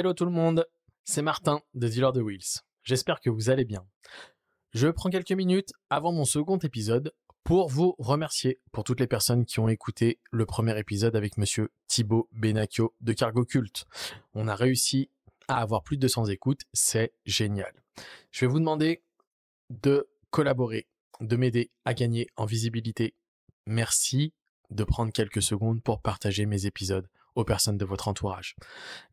Hello tout le monde, c'est Martin de Dealer de Wheels. J'espère que vous allez bien. Je prends quelques minutes avant mon second épisode pour vous remercier pour toutes les personnes qui ont écouté le premier épisode avec monsieur Thibaut Benacchio de Cargo Cult. On a réussi à avoir plus de 200 écoutes, c'est génial. Je vais vous demander de collaborer, de m'aider à gagner en visibilité. Merci de prendre quelques secondes pour partager mes épisodes aux personnes de votre entourage.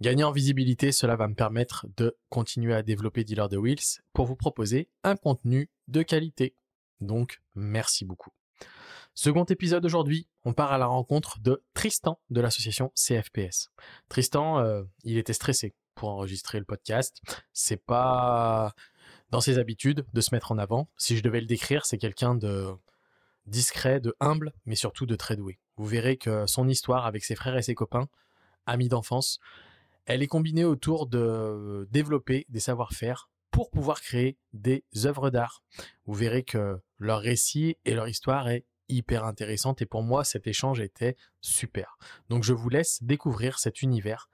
Gagner en visibilité, cela va me permettre de continuer à développer Dealer de Wheels pour vous proposer un contenu de qualité. Donc, merci beaucoup. Second épisode aujourd'hui, on part à la rencontre de Tristan de l'association CFPS. Tristan, euh, il était stressé pour enregistrer le podcast. C'est pas dans ses habitudes de se mettre en avant. Si je devais le décrire, c'est quelqu'un de discret, de humble, mais surtout de très doué. Vous verrez que son histoire avec ses frères et ses copains, amis d'enfance, elle est combinée autour de développer des savoir-faire pour pouvoir créer des œuvres d'art. Vous verrez que leur récit et leur histoire est hyper intéressante et pour moi cet échange était super. Donc je vous laisse découvrir cet univers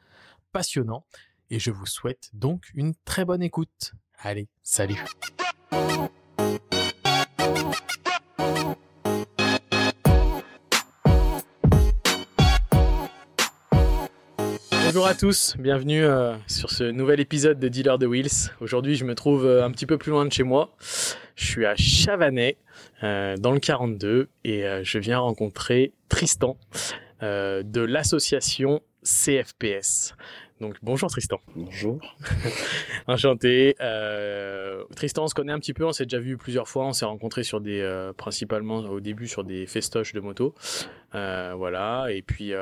passionnant et je vous souhaite donc une très bonne écoute. Allez, salut Bonjour à tous, bienvenue euh, sur ce nouvel épisode de Dealer de Wheels. Aujourd'hui, je me trouve euh, un petit peu plus loin de chez moi. Je suis à Chavanais, euh, dans le 42, et je viens rencontrer Tristan de l'association CFPS. Donc bonjour Tristan. Bonjour. Enchanté. Tristan, on se connaît un petit peu, on s'est déjà vu plusieurs fois, on s'est rencontrés sur des, principalement au début sur des festoches de moto, voilà. Et puis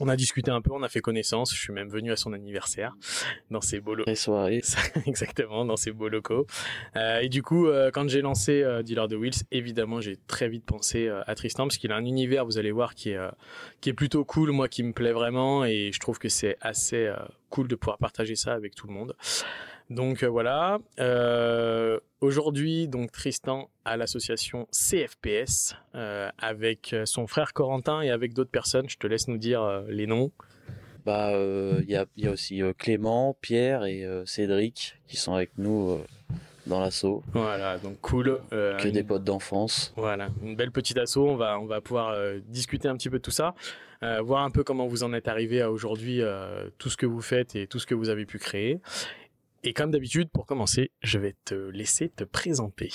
on a discuté un peu, on a fait connaissance. Je suis même venu à son anniversaire dans ses beaux locaux. soirées. Exactement, dans ses beaux locaux. Euh, et du coup, euh, quand j'ai lancé euh, Dealer de Wheels, évidemment, j'ai très vite pensé à Tristan parce qu'il a un univers, vous allez voir, qui est qui est plutôt cool, moi, qui me plaît vraiment, et je trouve que c'est assez cool de pouvoir partager ça avec tout le monde. Donc euh, voilà. Euh, aujourd'hui, donc Tristan à l'association CFPS euh, avec son frère Corentin et avec d'autres personnes. Je te laisse nous dire les noms. Bah, il y a, y, a, aussi Clément, Pierre et Cédric qui sont avec nous dans l'assaut. Voilà, donc cool. que des potes d'enfance. Voilà, une belle petite asso. On va, on va pouvoir discuter un petit peu de tout ça, voir un peu comment vous en êtes arrivé à aujourd'hui, tout ce que vous faites et tout ce que vous avez pu créer. Et comme d'habitude, pour commencer, je vais te laisser te présenter.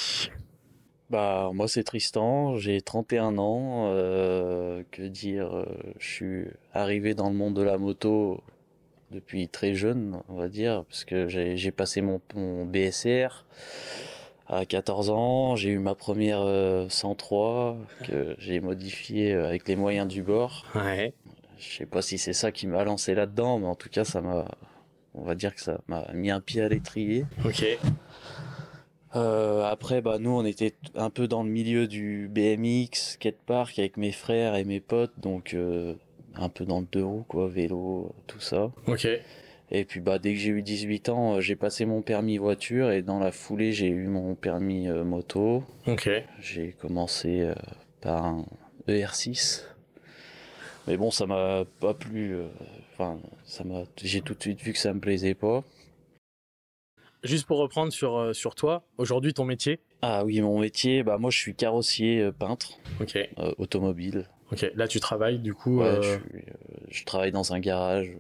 Bah, moi c'est Tristan, j'ai 31 ans. Euh, que dire, euh, je suis arrivé dans le monde de la moto depuis très jeune, on va dire, parce que j'ai passé mon, BSR à 14 ans. J'ai eu ma première 103 euh, que j'ai modifiée avec les moyens du bord. Ouais. Je sais pas si c'est ça qui m'a lancé là-dedans, mais en tout cas ça m'a on va dire que ça m'a mis un pied à l'étrier. Ok. Euh, après, bah, nous, on était un peu dans le milieu du BMX, skatepark avec mes frères et mes potes, donc euh, un peu dans le deux roues, quoi, vélo, tout ça. Ok. Et puis, bah, dès que j'ai eu 18 ans, euh, j'ai passé mon permis voiture et dans la foulée, j'ai eu mon permis moto. Ok. J'ai commencé par un ER6. Mais bon, ça m'a pas plu ça m'a, j'ai tout de suite vu que ça me plaisait pas. Juste pour reprendre sur, euh, sur toi, aujourd'hui ton métier? Ah oui, mon métier, bah moi je suis carrossier euh, peintre Ok. Euh, automobile. Ok, là tu travailles du coup je, travaille dans un garage,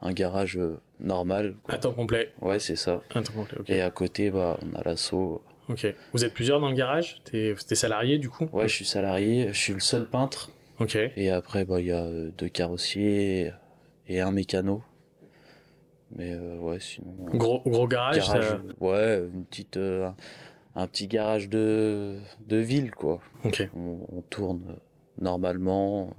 un garage normal. À temps complet Ouais, c'est ça. À temps complet, ok. Et à côté, bah, on a l'assaut. Ok. Vous êtes plusieurs dans le garage? T'es es salarié du coup? Ouais, je suis salarié, je suis le seul peintre. Ok. Et après, bah, il y a deux carrossiers, et un mécano. Mais euh, ouais, sinon. Gros, gros garage, Ouais, une petite, euh, un petit garage de, de ville, quoi. Ok. On, tourne normalement.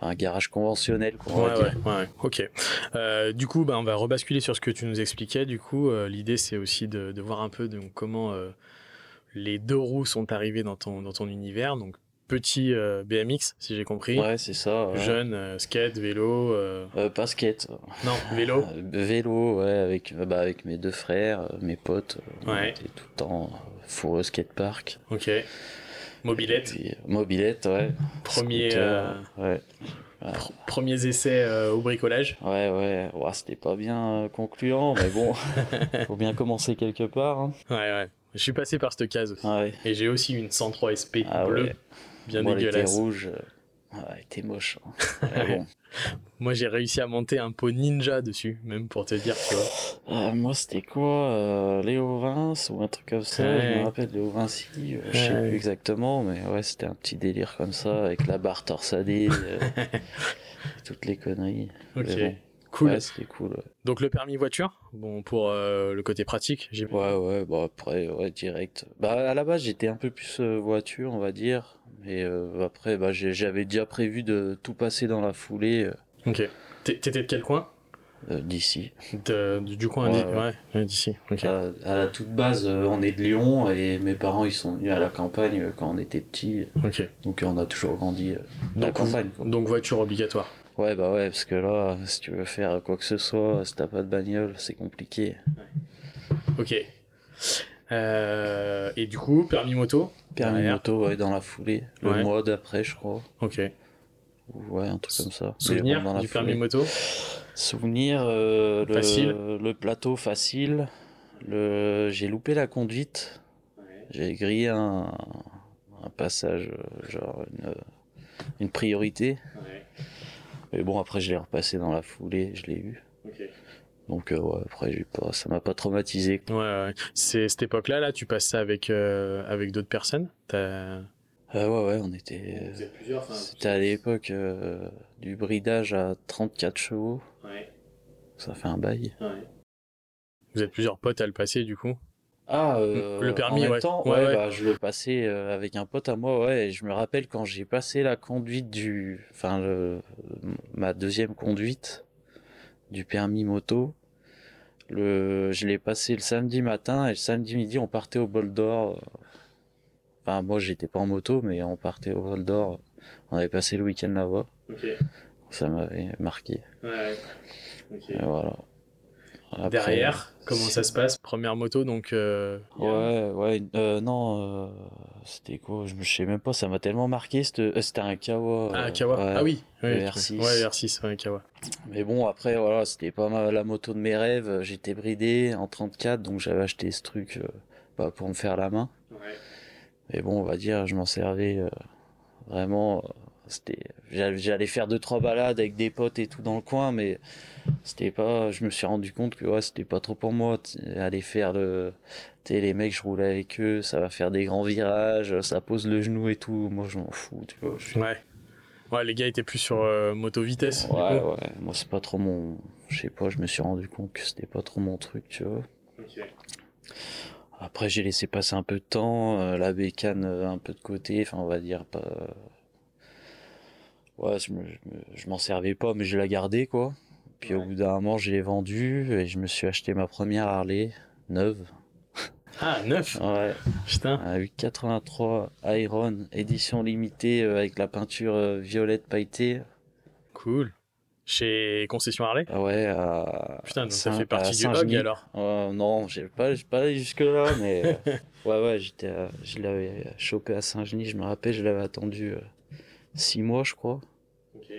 Un garage conventionnel, quoi. Ouais, ouais, ouais, ok. Euh, du coup, bah, on va rebasculer sur ce que tu nous expliquais. Du coup, l'idée, c'est aussi de, de, voir un peu de, comment les deux roues sont arrivées dans ton, dans ton univers. Donc, petit euh, BMX, si j'ai compris. Ouais, c'est ça. Jeune, euh, skate, vélo. Euh... pas skate. Non, vélo. vélo, ouais, avec, bah, avec mes deux frères, mes potes. ouais. tout le temps fourreux skatepark. Ok. Mobilette. mobilette, ouais. Premier. ouais. Pr- premiers essais au bricolage. Ouais, ouais, ouais, c'était pas bien concluant, mais bon, faut bien commencer quelque part. hein. Ouais, ouais. Je suis passé par cette case aussi. Ouais. Et j'ai aussi une 103 SP Ah bleue, ouais. Bien Moi, elle était dégueulasse. rouge. euh, Ouais, elle était moche. hein. Mais bon. Moi, j'ai réussi à monter un pot ninja dessus, même pour te dire, tu vois. Euh, moi, c'était quoi euh, Léo Vince ou un truc comme ça Je Ouais. me rappelle Léo Vinci, euh, je sais Ouais. plus exactement, mais ouais, c'était un petit délire comme ça, avec la barre torsadée, euh, toutes les conneries. Ok. Bon, Cool. Ouais, c'était cool. ouais. Donc, le permis voiture, bon, pour euh, le côté pratique, j'ai Ouais, ouais, bah après, ouais, direct. Bah, à la base, j'étais un peu plus euh, voiture, on va dire. Mais euh, après, bah, j'avais déjà prévu de tout passer dans la foulée Ok. T'é- T'étais de quel coin? Euh, d'ici. Du, coin Ouais, ouais. d'ici. À, à la toute base, euh, on est de Lyon et mes parents, ils sont venus à la campagne euh, quand on était petits. Ok. Donc, on a toujours grandi à la campagne. quoi. donc voiture obligatoire. Ouais, bah ouais, parce que là, si tu veux faire quoi que ce soit, si t'as pas de bagnole, c'est compliqué. Ok. Euh, et du coup, permis moto Permis derrière. moto, ouais, dans la foulée. Le Ouais. mois d'après, je crois. Ok. Ou ouais, un truc comme ça. Souvenir bon, dans la du permis moto Souvenir, euh, le, Facile. le plateau facile. Le, j'ai loupé la conduite. J'ai grillé un, un passage, euh, genre une, une priorité. Mais bon, après, je l'ai repassé dans la foulée, je l'ai eu. Donc, euh, ouais, après, j'ai pas, ça m'a pas traumatisé. Ouais, ouais. C'est cette époque-là, là, tu passes ça avec, euh, avec d'autres personnes? T'as- Euh, ouais, ouais, on était. Vous êtes plusieurs, enfin, C'était à l'époque euh, du bridage à 34 chevaux. Ouais, Ça fait un bail. ouais. Vous êtes plusieurs potes à le passer, du coup? Ah, Le permis, en même ouais. temps, Ouais, ouais, ouais. Bah, je le passais euh, avec un pote à moi, ouais. Et je me rappelle quand j'ai passé la conduite du, enfin le, ma deuxième conduite du permis moto. Le, je l'ai passé le samedi matin et le samedi midi on partait au bol d'or. Enfin moi j'étais pas en moto mais on partait au bol d'or. On avait passé le week-end là-bas. Ça m'avait marqué. Ouais. Ok. Et voilà. Après, Derrière, comment ça se passe? Première moto, donc. euh, Ouais, ouais, euh, non, euh, c'était quoi? Je me sais même pas, ça m'a tellement marqué. C'était c'était un Kawa. Ah, euh, Kawa. ouais. Ah oui. le Ouais, R6. Ouais, le R6, ouais, Kawa. Mais bon, après, voilà, c'était pas ma, la moto de mes rêves. J'étais bridé en 34, donc j'avais acheté ce truc euh, bah, pour me faire la main. Ouais. Mais bon, on va dire, je m'en servais euh, vraiment. euh, c'était, j'allais faire deux trois balades avec des potes et tout dans le coin, mais c'était pas. Je me suis rendu compte que ouais, c'était pas trop pour moi. Aller faire le, tu les mecs, je roulais avec eux, ça va faire des grands virages, ça pose le genou et tout. Moi, je m'en fous, tu vois. je suis- Ouais. Ouais, les gars étaient plus sur euh, moto vitesse. du Ouais, coup. ouais. Moi, c'est pas trop mon. Je sais pas, je me suis rendu compte que c'était pas trop mon truc, tu vois. Après, j'ai laissé passer un peu de temps, euh, la bécane euh, un peu de côté, enfin, on va dire pas. Ouais, je, me- je me- je m'en servais pas, mais je la gardais, quoi. Puis au bout d'un moment, je l'ai vendue et je me suis acheté ma première Harley neuve. Ah, 9 Ouais, Putain. un 883 Iron, édition limitée euh, avec la peinture euh, violette pailletée. Cool. Chez Concession Harley Ah ouais, à. Putain, donc ça fait partie du hog alors. Euh, non, j'ai pas, pas allé jusque là, mais euh, ouais, ouais, j'étais, à- je l'avais chopé à Saint-Genis, je me rappelle, je l'avais attendu 6 mois, je crois, Ok.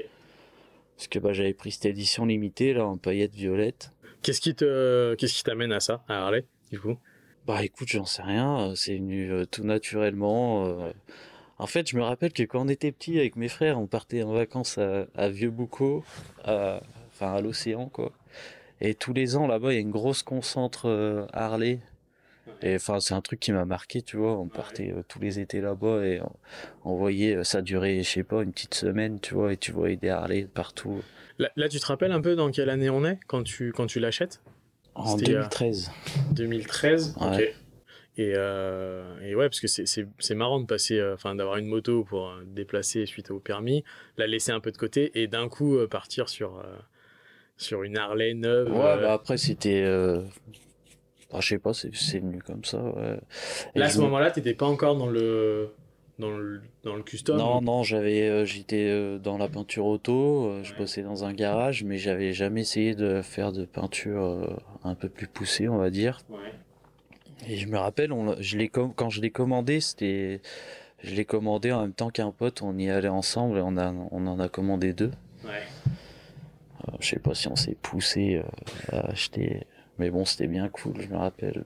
parce que bah j'avais pris cette édition limitée là en paillettes violettes. Qu'est-ce qui te, qu'est-ce qui t'amène à ça, à Harley, du coup? Bah écoute, j'en sais rien, euh, c'est venu euh, tout naturellement. euh. En fait, je me rappelle que quand on était petit avec mes frères, on partait en vacances à, à Vieux-Boucau, à- enfin à l'océan quoi. Et tous les ans là-bas, il y a une grosse concentre euh, Harley. Et enfin, c'est un truc qui m'a marqué, tu vois. On partait euh, tous les étés là-bas et on, on voyait, euh, ça durait, je sais pas, une petite semaine, tu vois, et tu voyais des Harley partout. là, là, tu te rappelles un peu dans quelle année on est quand tu, quand tu l'achètes? En C'était, euh, 2013. 2013 Ouais. Ok. Et, euh, et ouais, parce que c'est- marrant de passer, euh, enfin d'avoir une moto pour euh, déplacer suite au permis, la laisser un peu de côté et d'un coup partir sur, sur une Harley neuve. Ouais, bah après, c'était. Bah, je sais pas, c'est venu comme ça, ouais. Là, à ce me- moment-là, t'étais pas encore dans le, dans le, dans le custom Non, non, j'avais, j'étais dans la peinture auto, je Ouais. bossais dans un garage, mais j'avais jamais essayé de faire de peinture un peu plus poussée, on va dire. Ouais. Et je me rappelle, on, je quand je l'ai commandé, c'était, je l'ai commandé en même temps qu'un pote, on y allait ensemble et on a, on en a commandé deux. je sais pas si on s'est poussé euh, à acheter, mais bon, c'était bien cool, je me rappelle.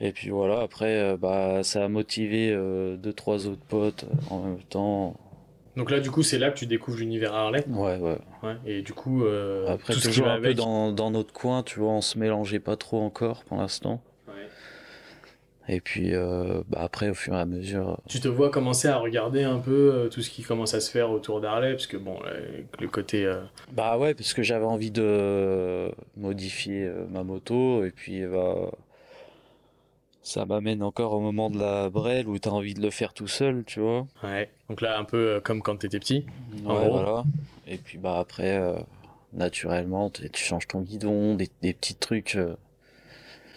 Et puis voilà, après, euh, bah, ça a motivé euh, deux, trois autres potes euh, en même temps. Donc là, du coup, c'est là que tu découvres l'univers Harley. Ouais, ouais. Ouais. Et du coup, euh, Après, tout ce qui toujours va un peu dans, dans notre coin, tu vois, on se mélangeait pas trop encore pour l'instant. Et puis, euh, bah, après, au fur et à mesure, Tu te vois commencer à regarder un peu euh, tout ce qui commence à se faire autour d'Harley, parce que bon, le côté. euh, Bah ouais, parce que j'avais envie de modifier euh, ma moto et puis bah ça m'amène encore au moment de la brelle où t'as envie de le faire tout seul, tu vois. Ouais. Donc là, un peu euh, comme quand t'étais petit. En Ouais, gros. voilà. Et puis bah après, euh, naturellement, tu tu changes ton guidon, des, des petits trucs.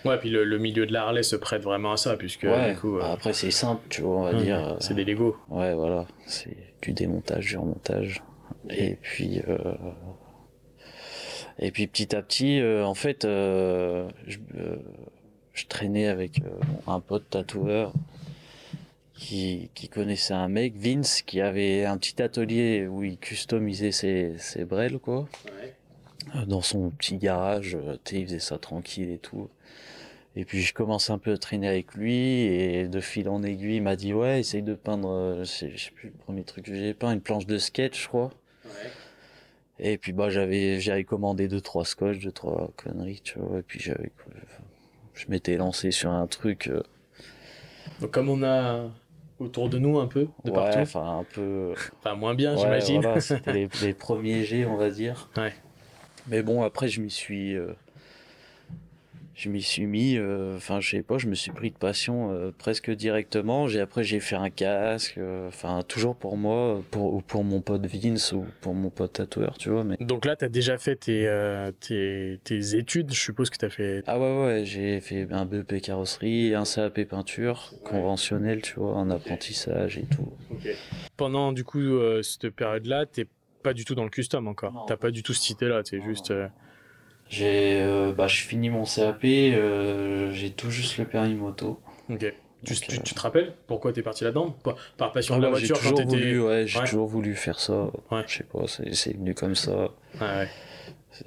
Ouais, puis le, le milieu de la Harley se prête vraiment à ça, puisque ouais. du coup, euh, Bah, après c'est simple, tu vois, on va hum, dire. euh, c'est des Lego. Ouais, voilà, c'est du démontage, du remontage. Et puis, euh, et puis petit à petit, en fait, je, je traînais avec un pote tatoueur qui, qui connaissait un mec, Vince, qui avait un petit atelier où il customisait ses, ses brels, quoi. Euh, Dans son petit garage, tu sais, il faisait ça tranquille et tout. Et puis je commence un peu à traîner avec lui et de fil en aiguille, il m'a dit ouais, essaye de peindre, euh, je sais, plus le premier truc que j'ai peint, une planche de sketch, je crois. Et puis bah j'avais j'avais commandé deux trois scotch, deux trois conneries, tu vois. Et puis j'avais je m'étais lancé sur un truc euh, Donc comme on a autour de nous un peu, de ouais, partout, enfin un peu enfin moins bien, ouais, j'imagine. voilà, c'était les, les premiers jets, on va dire. Ouais. Mais bon, après je m'y suis euh, je m'y suis mis euh, enfin je sais pas, je me suis pris de passion euh, presque directement. J'ai après j'ai fait un casque euh, enfin toujours pour moi pour ou pour mon pote Vince ou pour mon pote tatoueur, tu vois, mais Donc là, t'as déjà fait tes, euh, tes, tes études, je suppose que t'as fait. Ah ouais, ouais, j'ai fait un BEP carrosserie, un CAP peinture, conventionnel, tu vois, en apprentissage et tout. Pendant du coup euh, cette période-là, t'es pas du tout dans le custom encore. T'as pas du tout cette idée-là, t'es Non, juste. non. J'ai, euh, bah, je finis mon CAP, euh, j'ai tout juste le permis moto. Ok. Tu, Donc, tu, euh, tu te rappelles pourquoi t'es parti là-dedans? Par, par passion Ah de la ouais, voiture j'ai quand toujours t'étais. voulu, ouais, j'ai Ouais. toujours voulu faire ça. Ouais. Je sais pas, c'est, c'est venu comme ça.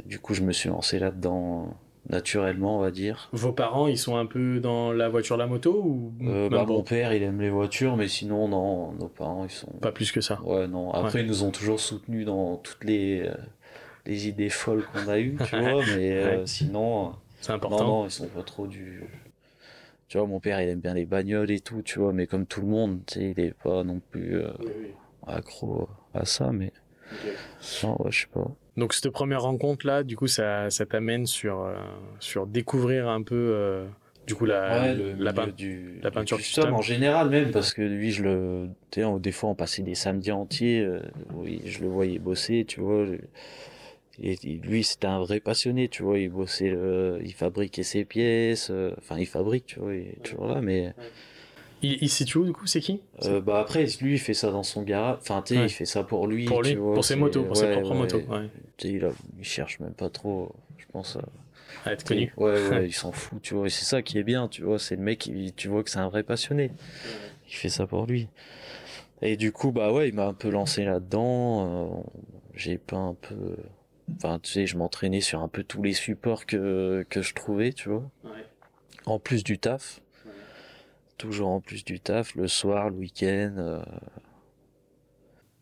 Du coup, je me suis lancé là-dedans naturellement, on va dire. Vos parents, ils sont un peu dans la voiture, la moto ou Euh, bah, mon père, il aime les voitures, mais sinon, non, nos parents, ils sont. Pas plus que ça. Ouais, non. Après, ils nous ont toujours soutenus dans toutes les, les idées folles qu'on a eues, tu vois, mais euh, Ouais. sinon, C'est euh, important. non, non, ils sont pas trop du. Tu vois, mon père, il aime bien les bagnoles et tout, tu vois, mais comme tout le monde, tu sais, il est pas non plus euh, Oui, oui. accro à ça, mais non, ouais, je sais pas. Donc cette première rencontre là, du coup, ça, ça t'amène sur euh, sur découvrir un peu euh, du coup la Ouais, le la milieu pein- du, la du peinture custom custom. en général même parce que lui je le tu sais, des fois on passait des samedis entiers euh, oui je le voyais bosser tu vois je- et, lui c'était un vrai passionné tu vois il bossait il fabriquait ses pièces euh, enfin il fabrique tu vois il est toujours là mais Il, il situe où du coup C'est qui euh, bah après lui il fait ça dans son garage enfin tu sais Ouais. il fait ça pour lui Pour lui, tu vois, pour ses motos, pour ses propres ouais. motos. Ouais. Tu sais, il, a- il cherche même pas trop je pense à À être connu. Ouais, ouais, il s'en fout, tu vois. Et c'est ça qui est bien, tu vois. C'est le mec, il- tu vois que c'est un vrai passionné. Il fait ça pour lui. Et du coup, bah ouais, il m'a un peu lancé là-dedans. euh, j'ai peint un peu. Enfin, tu sais, je m'entraînais sur un peu tous les supports que, que je trouvais, tu vois. En plus du taf. Toujours en plus du taf, le soir, le week-end. euh,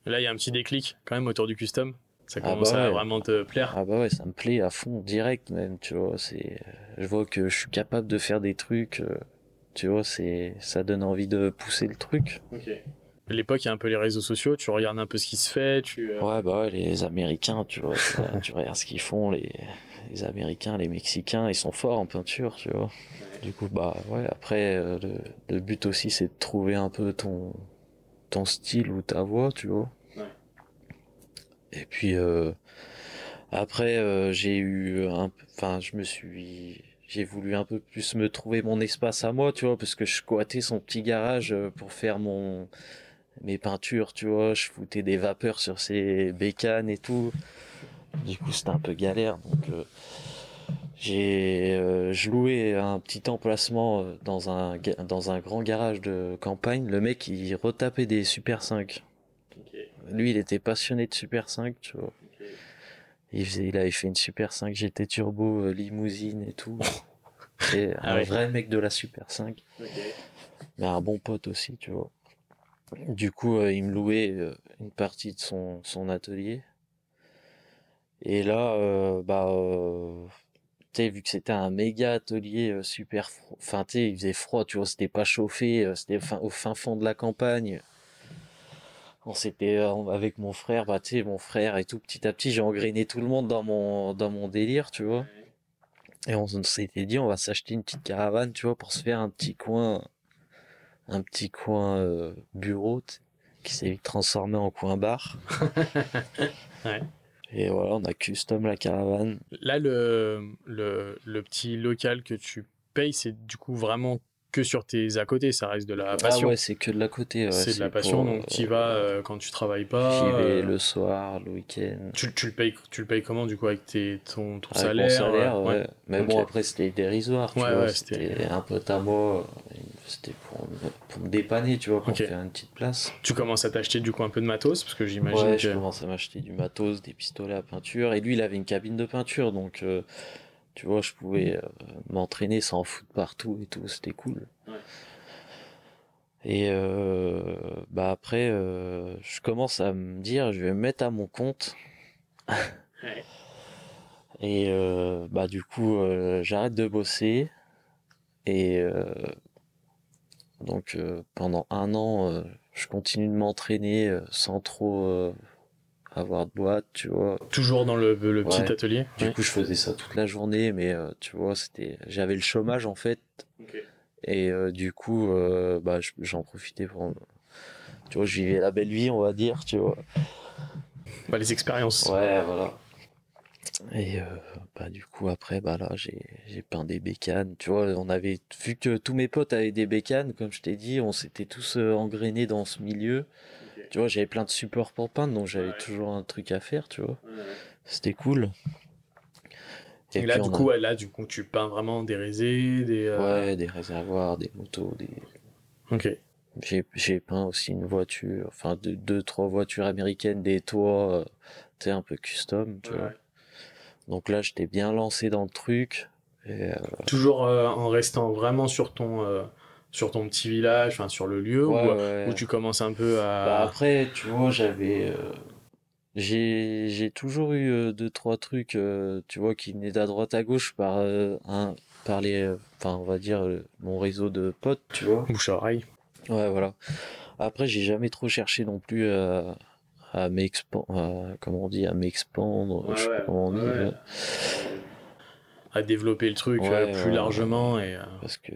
Là, il y a un petit déclic quand même autour du custom. Ça Ah commence bah à vraiment te plaire. Ah bah ouais, ça me plaît à fond, direct même, tu vois. C'est, je vois que je suis capable de faire des trucs, euh, tu vois, c'est, ça donne envie de pousser le truc. L'époque, il y a un peu les réseaux sociaux. Tu regardes un peu ce qui se fait. Tu euh, Ouais, bah ouais, les Américains, tu vois, tu regardes ce qu'ils font, les, les Américains, les Mexicains, ils sont forts en peinture, tu vois. Du coup, bah ouais, après, euh, le, le but aussi, c'est de trouver un peu ton, ton style ou ta voix, tu vois. Ouais. Et puis, euh, après, euh, j'ai eu un, enfin, je me suis, j'ai voulu un peu plus me trouver mon espace à moi, tu vois, parce que je squattais son petit garage pour faire mon, mes peintures, tu vois, je foutais des vapeurs sur ses bécanes et tout. Du coup, c'était un peu galère, donc euh, j'ai, euh, je louais un petit emplacement euh, dans un dans un grand garage de campagne. Le mec, il retapait des Super 5. Lui, il était passionné de Super 5, tu vois. Il, faisait, il avait fait une Super 5 GT Turbo, euh, limousine et tout. C'est Ah un ouais. vrai mec de la Super 5. Mais un bon pote aussi, tu vois. Du coup, euh, il me louait euh, une partie de son, son atelier. Et là, euh, bah, tu vu que c'était un méga atelier super enfin, tu il faisait froid, tu vois, c'était pas chauffé, c'était au fin fond de la campagne. On s'était, avec mon frère, bah, tu mon frère et tout, petit à petit, j'ai engrainé tout le monde dans mon, dans mon délire, tu vois. Et on s'était dit, on va s'acheter une petite caravane, tu vois, pour se faire un petit coin, un petit coin euh, bureau, qui s'est transformé en coin bar. Ouais. Et voilà, on a custom la caravane. Là, le, le, le petit local que tu payes, c'est du coup vraiment que sur tes à côté, ça reste de la passion. Ah ouais, c'est que de la côté. ouais, c'est de la passion, pour, donc tu euh, y vas euh, quand tu travailles pas. J'y vais euh, le soir, le week-end. tu, tu le payes, tu le payes comment du coup avec tes, ton, ton Avec salaire, mon salaire, euh, ouais. Mais bon, après, c'était dérisoire, tu Ouais, vois. ouais, c'était- un pote à moi. euh, C'était pour, me- pour me dépanner, tu vois, pour Ok. faire une petite place. Tu commences à t'acheter du coup un peu de matos parce que j'imagine Ouais, que. je commence à m'acheter du matos, des pistolets à peinture. Et lui, il avait une cabine de peinture, donc euh, tu vois, je pouvais euh, m'entraîner sans foutre partout et tout, c'était cool. Ouais. Et euh, bah après, euh, je commence à me dire, je vais me mettre à mon compte. Ouais. Et bah du coup, j'arrête de bosser. Et donc pendant un an, je continue de m'entraîner sans trop avoir de boîte, tu vois. Toujours dans le, le petit Ouais. atelier. Du Ouais. coup, je faisais ça toute la journée, mais euh, tu vois, c'était, j'avais le chômage en fait, et euh, du coup, euh, bah, je- j'en profitais pour, tu vois, je vivais la belle vie, on va dire, tu vois. Bah, les expériences. Ouais, voilà. Et euh, bah du coup après bah là j'ai j'ai peint des bécanes, tu vois, on avait vu que tous mes potes avaient des bécanes, comme je t'ai dit, on s'était tous euh, engrainés dans ce milieu. Tu vois, j'avais plein de supports pour peindre, donc j'avais Ouais. toujours un truc à faire, tu vois. C'était cool. Et, là, du a- coup, là, du coup, tu peins vraiment des résés, des. euh, ouais, des réservoirs, des motos, des Ok. J'ai, j'ai peint aussi une voiture, enfin deux, deux trois voitures américaines, des toits, euh, tu sais, un peu custom, tu vois. Donc là, j'étais bien lancé dans le truc. Et, euh, Toujours euh, en restant vraiment sur ton, euh, sur ton petit village, enfin sur le lieu, ouais, ou, ouais. où tu commences un peu à. Bah, après, tu vois, j'avais, euh, j'ai, j'ai toujours eu euh, deux trois trucs, euh, tu vois, qui venaient d'à droite à gauche par euh, un, par les, euh, enfin, on va dire euh, mon réseau de potes, tu vois. Bouche à oreille. Ouais, voilà. Après, j'ai jamais trop cherché non plus à, à m'expandre, comment on dit, à m'expandre, Ouais, je sais pas comment on dit. À développer le truc Ouais, euh, plus largement. Et, euh, Parce que,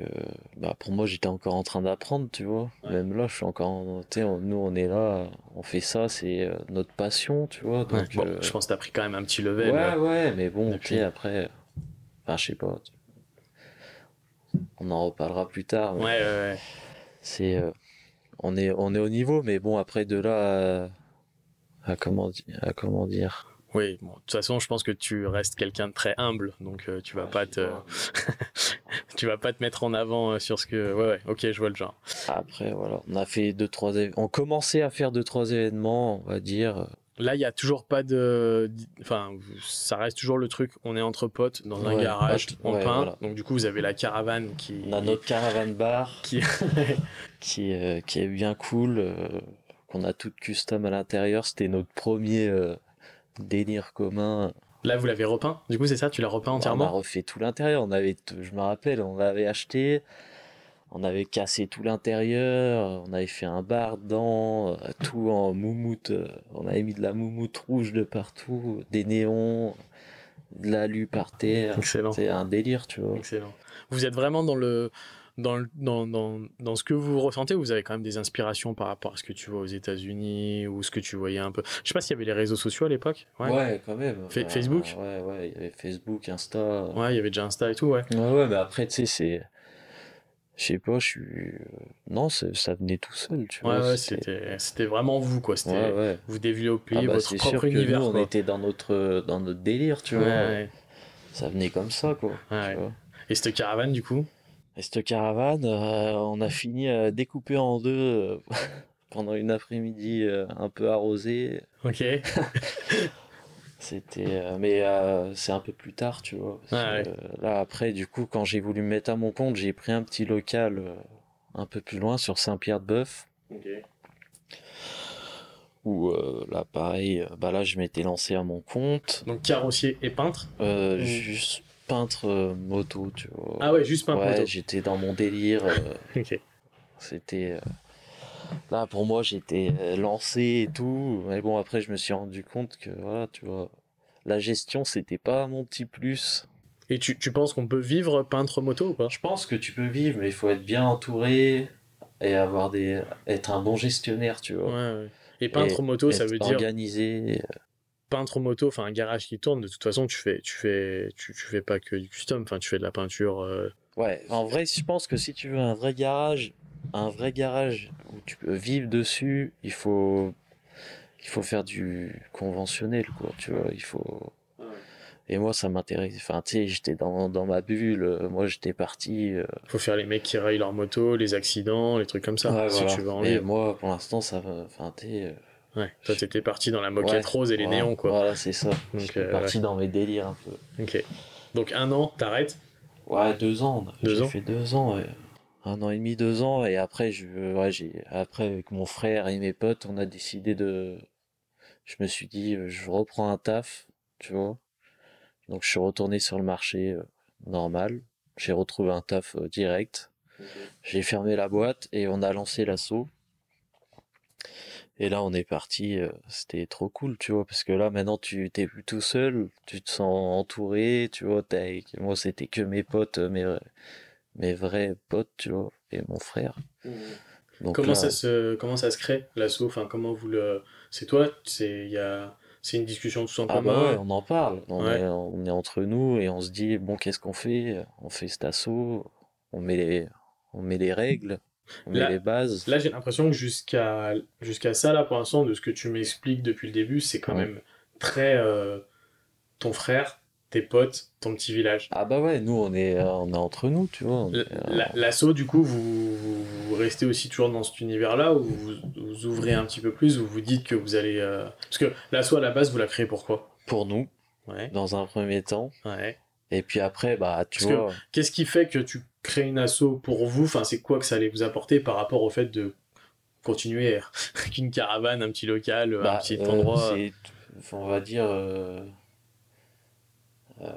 bah, pour moi, j'étais encore en train d'apprendre, tu vois. Ouais. Même là, je suis encore, en- on- nous, on est là, on fait ça, c'est euh, notre passion, tu vois. Donc, Bon, je pense que t'as pris quand même un petit level. ouais, ouais, mais bon, depuis. après, enfin, je sais pas. On en reparlera plus tard. Ouais, ouais, ouais. C'est, euh, on est, on est au niveau, mais bon, après, de là à, à comment, à comment dire. Oui, bon, de toute façon, je pense que tu restes quelqu'un de très humble, donc euh, tu vas pas te, tu vas pas te mettre en avant euh, sur ce que. Ouais, ouais. Ok, je vois le genre. Après, voilà, on a fait deux, trois, on commençait à faire deux, trois événements, on va dire. Là, il y a toujours pas de, enfin, ça reste toujours le truc. On est entre potes dans un Ouais, garage, potes, on ouais, peint. voilà. Donc du coup, vous avez la caravane qui. On a notre caravane bar qui. qui, euh, qui est bien cool, euh, qu'on a toute custom à l'intérieur. C'était notre premier délire commun. Là, vous l'avez repeint. Du coup, c'est ça, tu l'as repeint On a entièrement. refait tout l'intérieur. On avait, je me rappelle, on l'avait acheté. On avait cassé tout l'intérieur, on avait fait un bar dedans, euh, tout en moumoute. euh, On avait mis de la moumoute rouge de partout, des néons, de l'alu par terre. Excellent. C'est un délire, tu vois. Excellent. Vous êtes vraiment dans le. Dans, dans, dans, dans ce que vous ressentez, vous avez quand même des inspirations par rapport à ce que tu vois aux États-Unis ou ce que tu voyais un peu. Je sais pas s'il y avait les réseaux sociaux à l'époque. Ouais, quand même. Facebook Ouais, ouais, il y avait Facebook, Insta. Ouais, il y avait déjà Insta et tout, ouais. Ouais, ouais, mais après, tu sais, c'est. Je sais pas, je suis. Non, ça venait tout seul, tu Ouais, vois. ouais, c'était- vraiment vous, quoi. C'était Ouais, ouais. vous développiez Ah bah, votre propre sûr que univers. nous, on était dans notre, dans notre délire, tu Ouais, vois. ouais. Ça venait comme ça, quoi. Ouais. tu vois. Et cette caravane, du coup? Et cette caravane, euh, on a fini à découper en deux euh, pendant une après-midi euh, un peu arrosée. Ok. C'était, euh, mais euh, c'est un peu plus tard, tu vois. Ah que, euh, là, après, du coup, quand j'ai voulu me mettre à mon compte, j'ai pris un petit local euh, un peu plus loin sur Saint-Pierre-de-Bœuf. Où euh, là, pareil, euh, bah là, je m'étais lancé à mon compte. Donc carrossier et peintre? Euh. Juste peintre euh, moto, tu vois. Ah ouais, juste peintre ouais, moto. j'étais dans mon délire. euh, Ok. C'était. euh, Là, pour moi, j'étais lancé et tout. Mais bon, après, je me suis rendu compte que, voilà, tu vois, la gestion, c'était pas mon petit plus. Et tu, tu penses qu'on peut vivre peintre moto ou pas? Je pense que tu peux vivre, mais il faut être bien entouré et avoir des. être un bon gestionnaire, tu vois. Ouais, ouais. Et peintre Et moto, ça veut dire Organisé. Peintre moto, enfin un garage qui tourne. De toute façon, tu fais, tu fais, tu, tu fais pas que du custom. Enfin, tu fais de la peinture. euh, Ouais, en vrai, je pense que si tu veux un vrai garage, un vrai garage où tu peux vivre dessus, il faut, il faut faire du conventionnel, quoi, tu vois, il faut... Et moi, ça m'intéresse. Enfin, tu sais, j'étais dans, dans ma bulle. Moi, j'étais parti. euh, faut faire les mecs qui raillent leur moto, les accidents, les trucs comme ça. ouais, si voilà. tu veux en Et moi, pour l'instant, ça va. Enfin, tu sais. euh, Ouais. Toi, t'étais parti dans la moquette ouais, rose et les voilà, néons, quoi. Voilà, c'est ça. Donc, J'étais euh, parti dans mes délires un peu. Ok. Donc un an, t'arrêtes. Ouais, deux ans. Deux J'ai ans fait deux ans, ouais. Un an et demi, deux ans, et après, je, ouais, j'ai, après, avec mon frère et mes potes, on a décidé de, je me suis dit, euh, je reprends un taf, tu vois. Donc, je suis retourné sur le marché, euh, normal. J'ai retrouvé un taf euh, direct. J'ai fermé la boîte et on a lancé l'assaut. Et là, on est parti, euh, c'était trop cool, tu vois, parce que là, maintenant, tu t'es plus tout seul, tu te sens entouré, tu vois, moi, c'était que mes potes, euh, mes, mes vrais potes, tu vois, et mon frère. Donc comment là, ça se, comment ça se crée l'assaut? Enfin, comment vous le, c'est toi, c'est, il y a, c'est une discussion tous en ah commun. bah ouais, on en parle, on, Ouais. est, on est entre nous et on se dit, bon, qu'est-ce qu'on fait? On fait cet assaut, on met les, on met les règles, Là- les bases. Là, j'ai l'impression que jusqu'à jusqu'à ça, là, pour l'instant, de ce que tu m'expliques depuis le début, c'est quand Ouais. même très euh, ton frère, tes potes, ton petit village. Ah bah ouais, nous, on est, euh, on est entre nous, tu vois. euh, la- L'assaut, du coup, vous, vous, vous restez aussi toujours dans cet univers-là, ou vous, vous ouvrez un petit peu plus, ou vous dites que vous allez... euh, Parce que l'assaut, à la base, vous la créez pourquoi pour nous, Ouais, dans un premier temps. ouais. Et puis après, bah, tu Parce vois. Qu'est-ce qui fait que tu crées une asso pour vous Enfin, c'est quoi que ça allait vous apporter par rapport au fait de continuer avec une caravane, un petit local, un Bah, petit euh, endroit on va dire. euh, euh,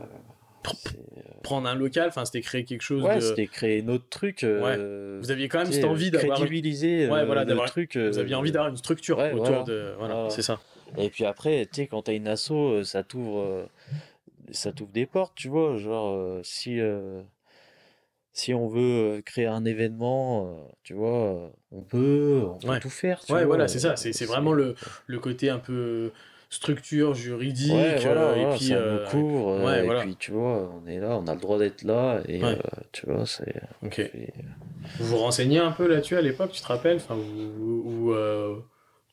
Prendre un local, enfin, c'était créer quelque chose ouais, de... c'était créer notre truc. euh, Vous aviez quand même cette envie d'avoir... crédibiliser Ouais, euh, voilà, truc. Vous euh, aviez envie d'avoir une structure ouais, autour voilà. de... Voilà, c'est ça. Et puis après, tu sais, quand t'as une asso, euh, ça t'ouvre, euh, ça t'ouvre des portes, tu vois. Genre, euh, si, euh, si on veut créer un événement, tu vois, on peut, on peut Ouais. tout faire. Tu Ouais, vois. voilà, c'est ça. C'est vraiment le, le côté un peu structure juridique. Ouais, voilà, euh, et voilà, puis, ça euh, euh, ouais, et voilà. puis, tu vois, on est là, on a le droit d'être là. Et tu vois, c'est. ok. Vous vous renseignez un peu là-dessus à l'époque, tu te rappelles? Enfin, vous, ou,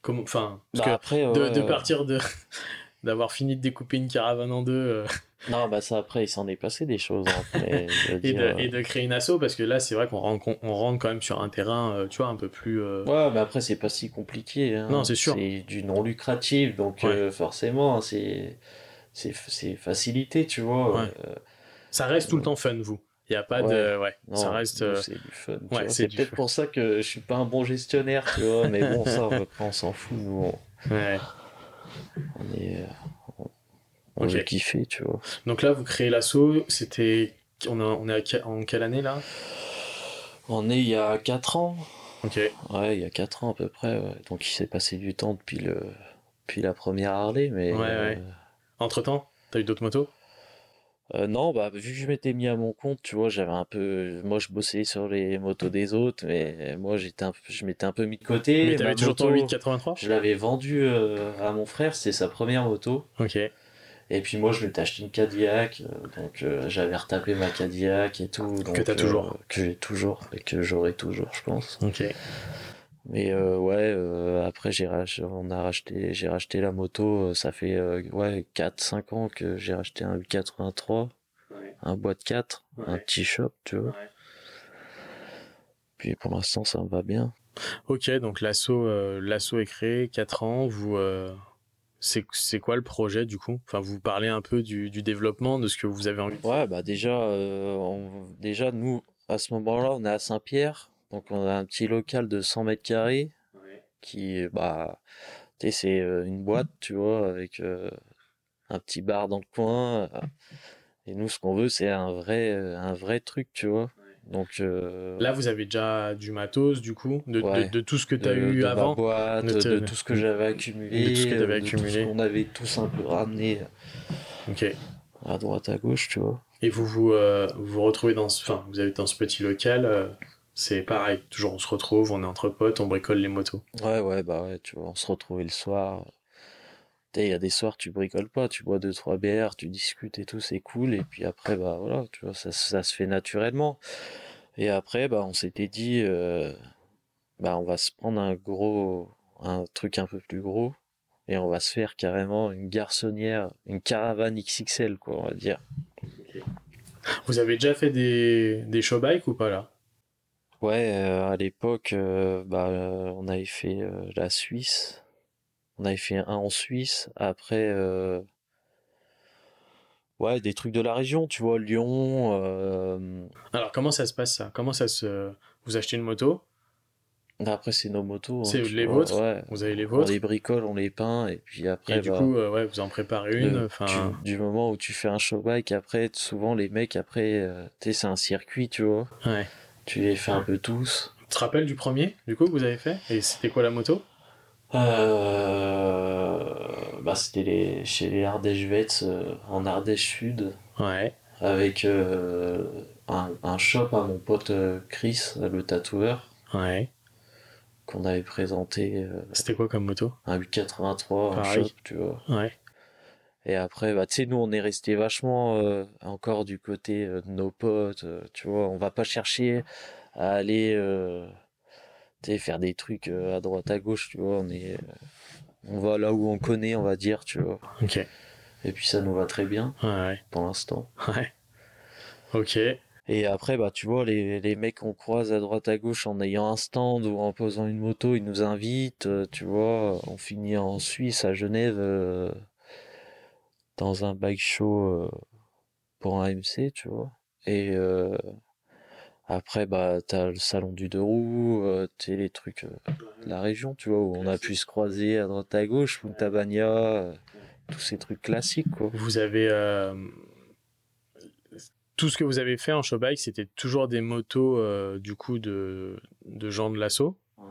comment, enfin, parce Bah, que après, de, partir de d'avoir fini de découper une caravane en deux euh, Non, bah ça, après, il s'en est passé des choses. hein, et, dire, de, et de créer une asso, parce que là, c'est vrai qu'on rentre, on rentre quand même sur un terrain, euh, tu vois, un peu plus. euh, Ouais, mais après, c'est pas si compliqué. hein. Non, c'est sûr. C'est du non lucratif, donc Ouais. euh, forcément, c'est c'est c'est facilité, tu vois. Ouais. euh, Ça reste tout le temps fun, vous. Il y a pas de, ouais, non, ça reste. euh, c'est du fun. ouais, c'est peut-être fun. pour ça que je suis pas un bon gestionnaire, tu vois. Mais bon, ça, on, on s'en fout. Nous, on, ouais. On est, euh, on, on Ok. veut kiffer, tu vois. Donc là, vous créez l'asso. C'était, on, a- on est à en quelle année là? On est il y a 4 ans. Ok. Ouais, il y a 4 ans à peu près. ouais. Donc il s'est passé du temps depuis le depuis la première Harley, mais Ouais, euh, ouais. Entre temps, t'as eu d'autres motos? Euh, non, bah, vu que je m'étais mis à mon compte, tu vois, j'avais un peu. Moi, je bossais sur les motos des autres, mais moi, j'étais un peu... je m'étais un peu mis de côté. Mais t'avais toujours ton moto, 883 Je l'avais vendu euh, à mon frère, c'était sa première moto. Ok. Et puis moi, je m'étais acheté une Cadillac, euh, donc euh, j'avais retapé ma Cadillac et tout. donc, t'as euh, toujours. Que j'ai toujours, et que j'aurai toujours, je pense. Ok. Mais euh, ouais, euh, après, j'ai rach- on a racheté, j'ai racheté la moto, euh, ça fait euh, ouais, 4-5 ans que j'ai racheté un 883. Ouais. un boîte 4, un petit shop, tu vois. Ouais. Puis pour l'instant, ça me va bien. Ok, donc l'assaut, l'assaut est créé, 4 ans, vous, c'est c'est quoi le projet du coup? Enfin, vous parlez un peu du, du développement, de ce que vous avez envie. Ouais, bah déjà, on- déjà nous, à ce moment-là, on est à Saint-Pierre, donc on a un petit local de 100 mètres carrés qui, bah, tu sais, c'est euh, une boîte, tu vois, avec euh, un petit bar dans le coin. euh, et nous, ce qu'on veut, c'est un vrai, un vrai truc, tu vois. Donc, euh, Là, vous avez déjà du matos, du coup, de, de- Ouais. de, tout ce que tu as de, eu de ma avant. boîte, de tout ce que j'avais accumulé, de tout ce que tout accumulé. qu'on avait tous un peu ramené Ok. à droite, à gauche, tu vois. Et vous vous, euh, vous retrouvez dans ce, enfin, vous êtes dans ce petit local. C'est pareil, toujours on se retrouve, on est entre potes, on bricole les motos. Ouais, ouais, bah ouais, tu vois, on se retrouvait le soir. Il y a des soirs, tu bricoles pas, tu bois deux, trois bières, tu discutes et tout, c'est cool. Et puis après, bah voilà, tu vois, ça, ça se fait naturellement. Et après, bah on s'était dit, euh, bah on va se prendre un gros, un truc un peu plus gros. Et on va se faire carrément une garçonnière, une caravane XXL, quoi, on va dire. Vous avez déjà fait des, des show bikes ou pas là? Ouais, euh, à l'époque, euh, bah, euh, on avait fait la Suisse. On avait fait un en Suisse. Après, ouais, des trucs de la région, tu vois, Lyon. Alors comment ça se passe ça? Comment ça se, vous achetez une moto, Après, c'est nos motos. hein, C'est les vois, vôtres? Ouais. vous avez les On vôtres, les bricole, on les peint, et puis après, et du bah, coup, euh, ouais, vous en préparez une. tu- du moment où tu fais un show bike, après, souvent les mecs, après, euh, tu sais, c'est un circuit, tu vois. ouais. Tu les fais un peu tous. Tu te rappelles du premier, du coup, que vous avez fait Et c'était quoi la moto Euh, bah, c'était les, chez les Ardèche Vets euh, en Ardèche Sud Ouais. avec euh, un, un shop à mon pote euh, Chris, le tatoueur, Ouais. qu'on avait présenté euh, C'était quoi comme moto un 883, un shop, tu vois. Ouais. Et après, bah, tu sais, nous, on est resté vachement euh, encore du côté euh, de nos potes, euh, tu vois. On va pas chercher à aller, tu sais, faire des trucs à droite, à gauche, tu vois. On est, on va là où on connaît, on va dire, tu vois. Ok. Et puis ça nous va très bien Ouais. pour l'instant. Ouais. Ok. Et après, bah, tu vois, les, les mecs qu'on croise à droite, à gauche en ayant un stand ou en posant une moto, ils nous invitent, tu vois. On finit en Suisse, à Genève, dans un bike show euh, pour un MC, tu vois. Et euh, après, bah, t'as le salon du deux roues, euh, t'as les trucs euh, de la région, tu vois, où on a pu se croiser à droite, à gauche, Punta Bagna, euh, tous ces trucs classiques, quoi. Vous avez euh, tout ce que vous avez fait en show bike, c'était toujours des motos euh, du coup de, de gens de l'assaut. Ouais.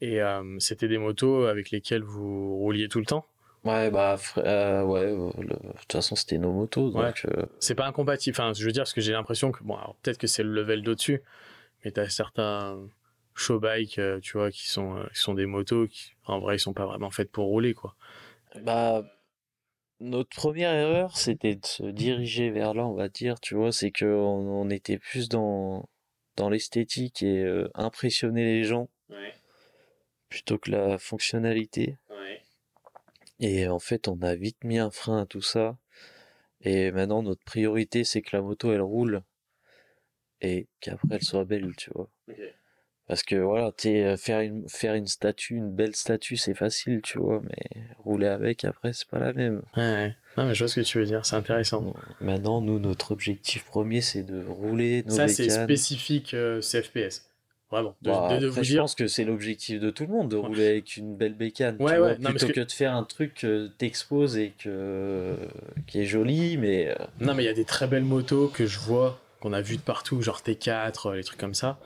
Et euh, c'était des motos avec lesquelles vous rouliez tout le temps? Ouais, bah, euh, ouais, euh, le- de toute façon, c'était nos motos, donc, Ouais. euh, C'est pas incompatible. Enfin, je veux dire, parce que j'ai l'impression que, bon, alors peut-être que c'est le level d'au-dessus, mais t'as certains show bike, euh, tu vois, qui sont, qui sont des motos qui, en vrai, ils sont pas vraiment faites pour rouler, quoi. Bah, notre première erreur, c'était de se diriger vers là, on va dire, tu vois, c'est que on, on était plus dans, dans l'esthétique et euh, impressionner les gens Ouais, plutôt que la fonctionnalité. Et en fait, on a vite mis un frein à tout ça. Et maintenant, notre priorité, c'est que la moto, elle roule et qu'après, elle soit belle, tu vois. Parce que voilà, t'es, faire une, faire une statue, une belle statue, c'est facile, tu vois, mais rouler avec, après, c'est pas la même. Ouais, ouais. Non, mais je vois ce que tu veux dire, c'est intéressant. Maintenant, nous, notre objectif premier, c'est de rouler nos Ça, c'est spécifique euh, CFPS. Vraiment. De, Bah, de- de après, vous je dire. pense que c'est l'objectif de tout le monde, de rouler avec une belle bécane, tu Ouais, vois, ouais, non, plutôt que... que- de faire un truc que t'exposes et que... qui est joli, mais... euh, Non, mais il y a des très belles motos que je vois, qu'on a vues de partout, genre T4, euh, les trucs comme ça.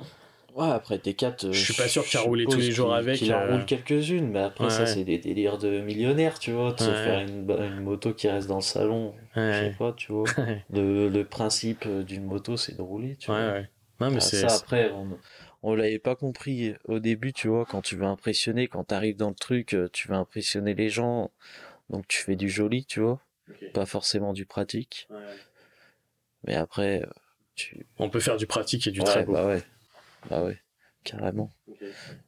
Ouais, après T4, euh, Je suis pas sûr qu'il a roulé tous les jours qu'il- avec, qu'il en euh, roule quelques-unes, mais après ouais, ça ouais. c'est des délires de millionnaires, tu vois, de se Ouais. faire une, une moto qui reste dans le salon, je sais Ouais, pas, tu vois. ouais, Le, le principe d'une moto c'est de rouler, tu vois. ouais. Non, mais Ah, c'est. ça après, on, on l'avait pas compris au début, tu vois, quand tu veux impressionner, quand t'arrives dans le truc, euh, tu veux impressionner les gens, donc tu fais du joli, tu vois, pas forcément du pratique, Ouais. mais après, euh, tu... On peut faire du pratique et du ouais, très beau. bah ouais, bah ouais, carrément.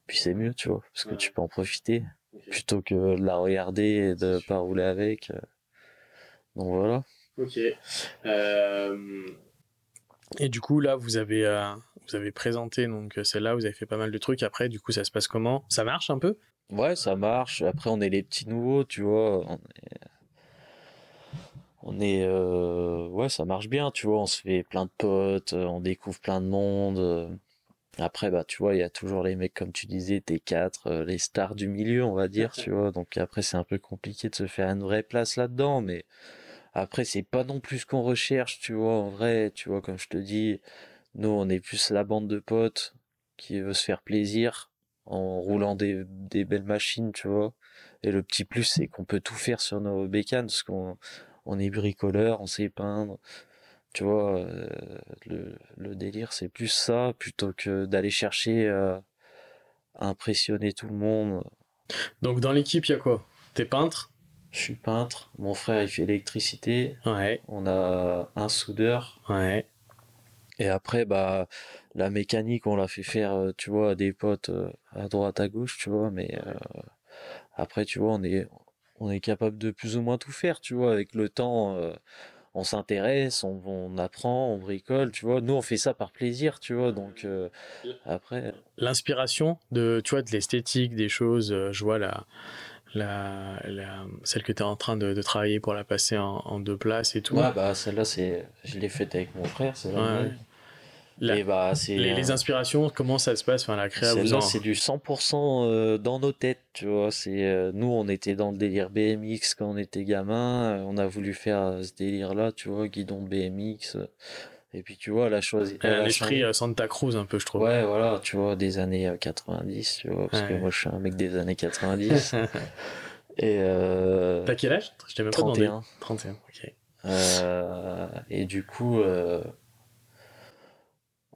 Puis c'est mieux, tu vois, parce que Ouais. tu peux en profiter. plutôt que de la regarder et de pas rouler avec. euh. Donc voilà. Ok. Euh, Et du coup, là, vous avez, euh, vous avez présenté donc euh, celle-là, vous avez fait pas mal de trucs. Après, du coup, ça se passe comment? Ça marche un peu? Ouais, ça marche. Après, on est les petits nouveaux, tu vois. On est, on est, euh, ouais, ça marche bien, tu vois. On se fait plein de potes, on découvre plein de monde. Après, bah, tu vois, il y a toujours les mecs, comme tu disais, T4, les stars du milieu, on va dire, tu vois. Donc après, c'est un peu compliqué de se faire une vraie place là-dedans, mais après, c'est pas non plus ce qu'on recherche, tu vois. En vrai, tu vois, comme je te dis, nous, on est plus la bande de potes qui veut se faire plaisir en roulant des, des belles machines, tu vois. Et le petit plus, c'est qu'on peut tout faire sur nos bécanes, parce qu'on on est bricoleur, on sait peindre. Tu vois, euh, le, le délire, c'est plus ça, plutôt que d'aller chercher euh, à impressionner tout le monde. Donc dans l'équipe, il y a quoi? T'es peintre? Je suis peintre, mon frère il fait l'électricité. Ouais. On a un soudeur. Ouais. Et après, bah, la mécanique, on l'a fait faire, euh, tu vois, à des potes à droite, à gauche, tu vois, mais après, tu vois, on est, on est capable de plus ou moins tout faire, tu vois, avec le temps, euh, on s'intéresse, on, on, apprend, on bricole, tu vois. Nous, on fait ça par plaisir, tu vois, donc euh, après... L'inspiration de, tu vois, de l'esthétique, des choses, euh, je vois la... La, la, celle que tu es en train de, de, travailler pour la passer en, en, deux places et tout. Ouais, bah celle-là, c'est, je l'ai faite avec mon frère, c'est ouais. La, bah, les, les, inspirations, comment ça se passe enfin, la créa en... c'est du 100% dans nos têtes, tu vois. C'est euh, nous, on était dans le délire BMX quand on était gamin. Euh, on a voulu faire ce délire-là, tu vois, guidon BMX. Et puis tu vois, elle a choisi. Elle a l'esprit Santa Cruz un peu, je trouve. Ouais, voilà, tu vois, des années 90, tu vois, parce ouais. que moi, je suis un mec des années 90. et euh... T'as quel âge? Je t'ai même 31. pas demandé. 31, ok. Euh, et du coup. Euh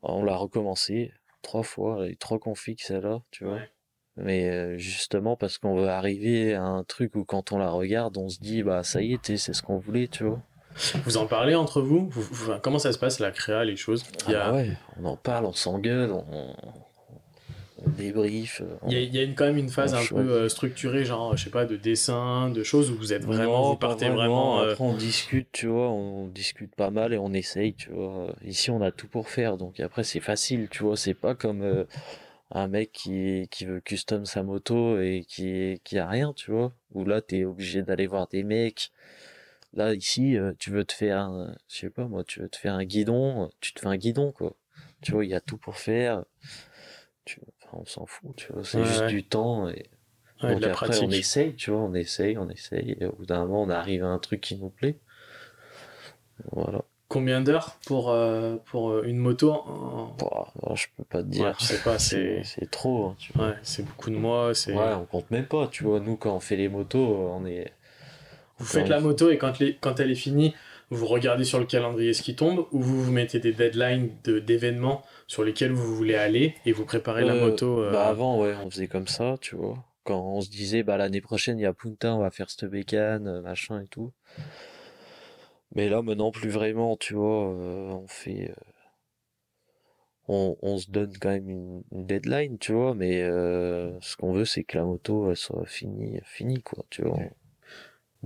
on l'a recommencé trois fois, les trois configs celle-là, tu vois. Ouais. Mais euh, justement parce qu'on veut arriver à un truc où quand on la regarde, on se dit bah ça y est, c'est ce qu'on voulait, tu vois. Vous en parlez entre vous, vous, vous Comment ça se passe la créa, les choses? Ah bah ouais, on en parle, on s'engueule, on débrief. Il y, a, il y a une, quand même une phase un peu euh, structurée, genre, je sais pas, de dessin, de choses où vous êtes vraiment, non, vous partez vraiment. vraiment. euh... Après, on discute, tu vois, on discute pas mal et on essaye, tu vois. Ici, on a tout pour faire, donc après, c'est facile, tu vois. C'est pas comme euh, un mec qui, qui veut custom sa moto et qui, qui a rien, tu vois. Où là, t'es obligé d'aller voir des mecs. Là, ici, euh, tu veux te faire, un, je sais pas moi, tu veux te faire un guidon, tu te fais un guidon, quoi. Tu vois, il y a tout pour faire. Tu, on s'en fout, tu vois, c'est Ouais, juste ouais. du temps et Ouais, donc de la après pratique. on essaye, tu vois, on essaye, on essaye, et au bout d'un moment on arrive à un truc qui nous plaît. Voilà. Combien d'heures pour, euh, pour euh, une moto en... Bah, bah, je peux pas te dire. je sais pas, c'est. c'est trop, hein, tu vois. Ouais, c'est beaucoup de mois. c'est Ouais, on compte même pas, tu vois. Nous, quand on fait les motos, on est. Vous faites la moto et quand, les, quand elle est finie, vous regardez sur le calendrier ce qui tombe ou vous vous mettez des deadlines de- d'événements sur lesquels vous voulez aller et vous préparez la Euh, moto. euh, Bah avant, ouais, on faisait comme ça, tu vois. Quand on se disait, bah l'année prochaine, il y a Punta, on va faire cette bécane, euh, machin et tout. Mais là, maintenant, plus vraiment, tu vois, euh, on fait. euh, on, on se donne quand même une, une deadline, tu vois, mais euh, ce qu'on veut, c'est que la moto, elle soit finie, finie, quoi, tu vois.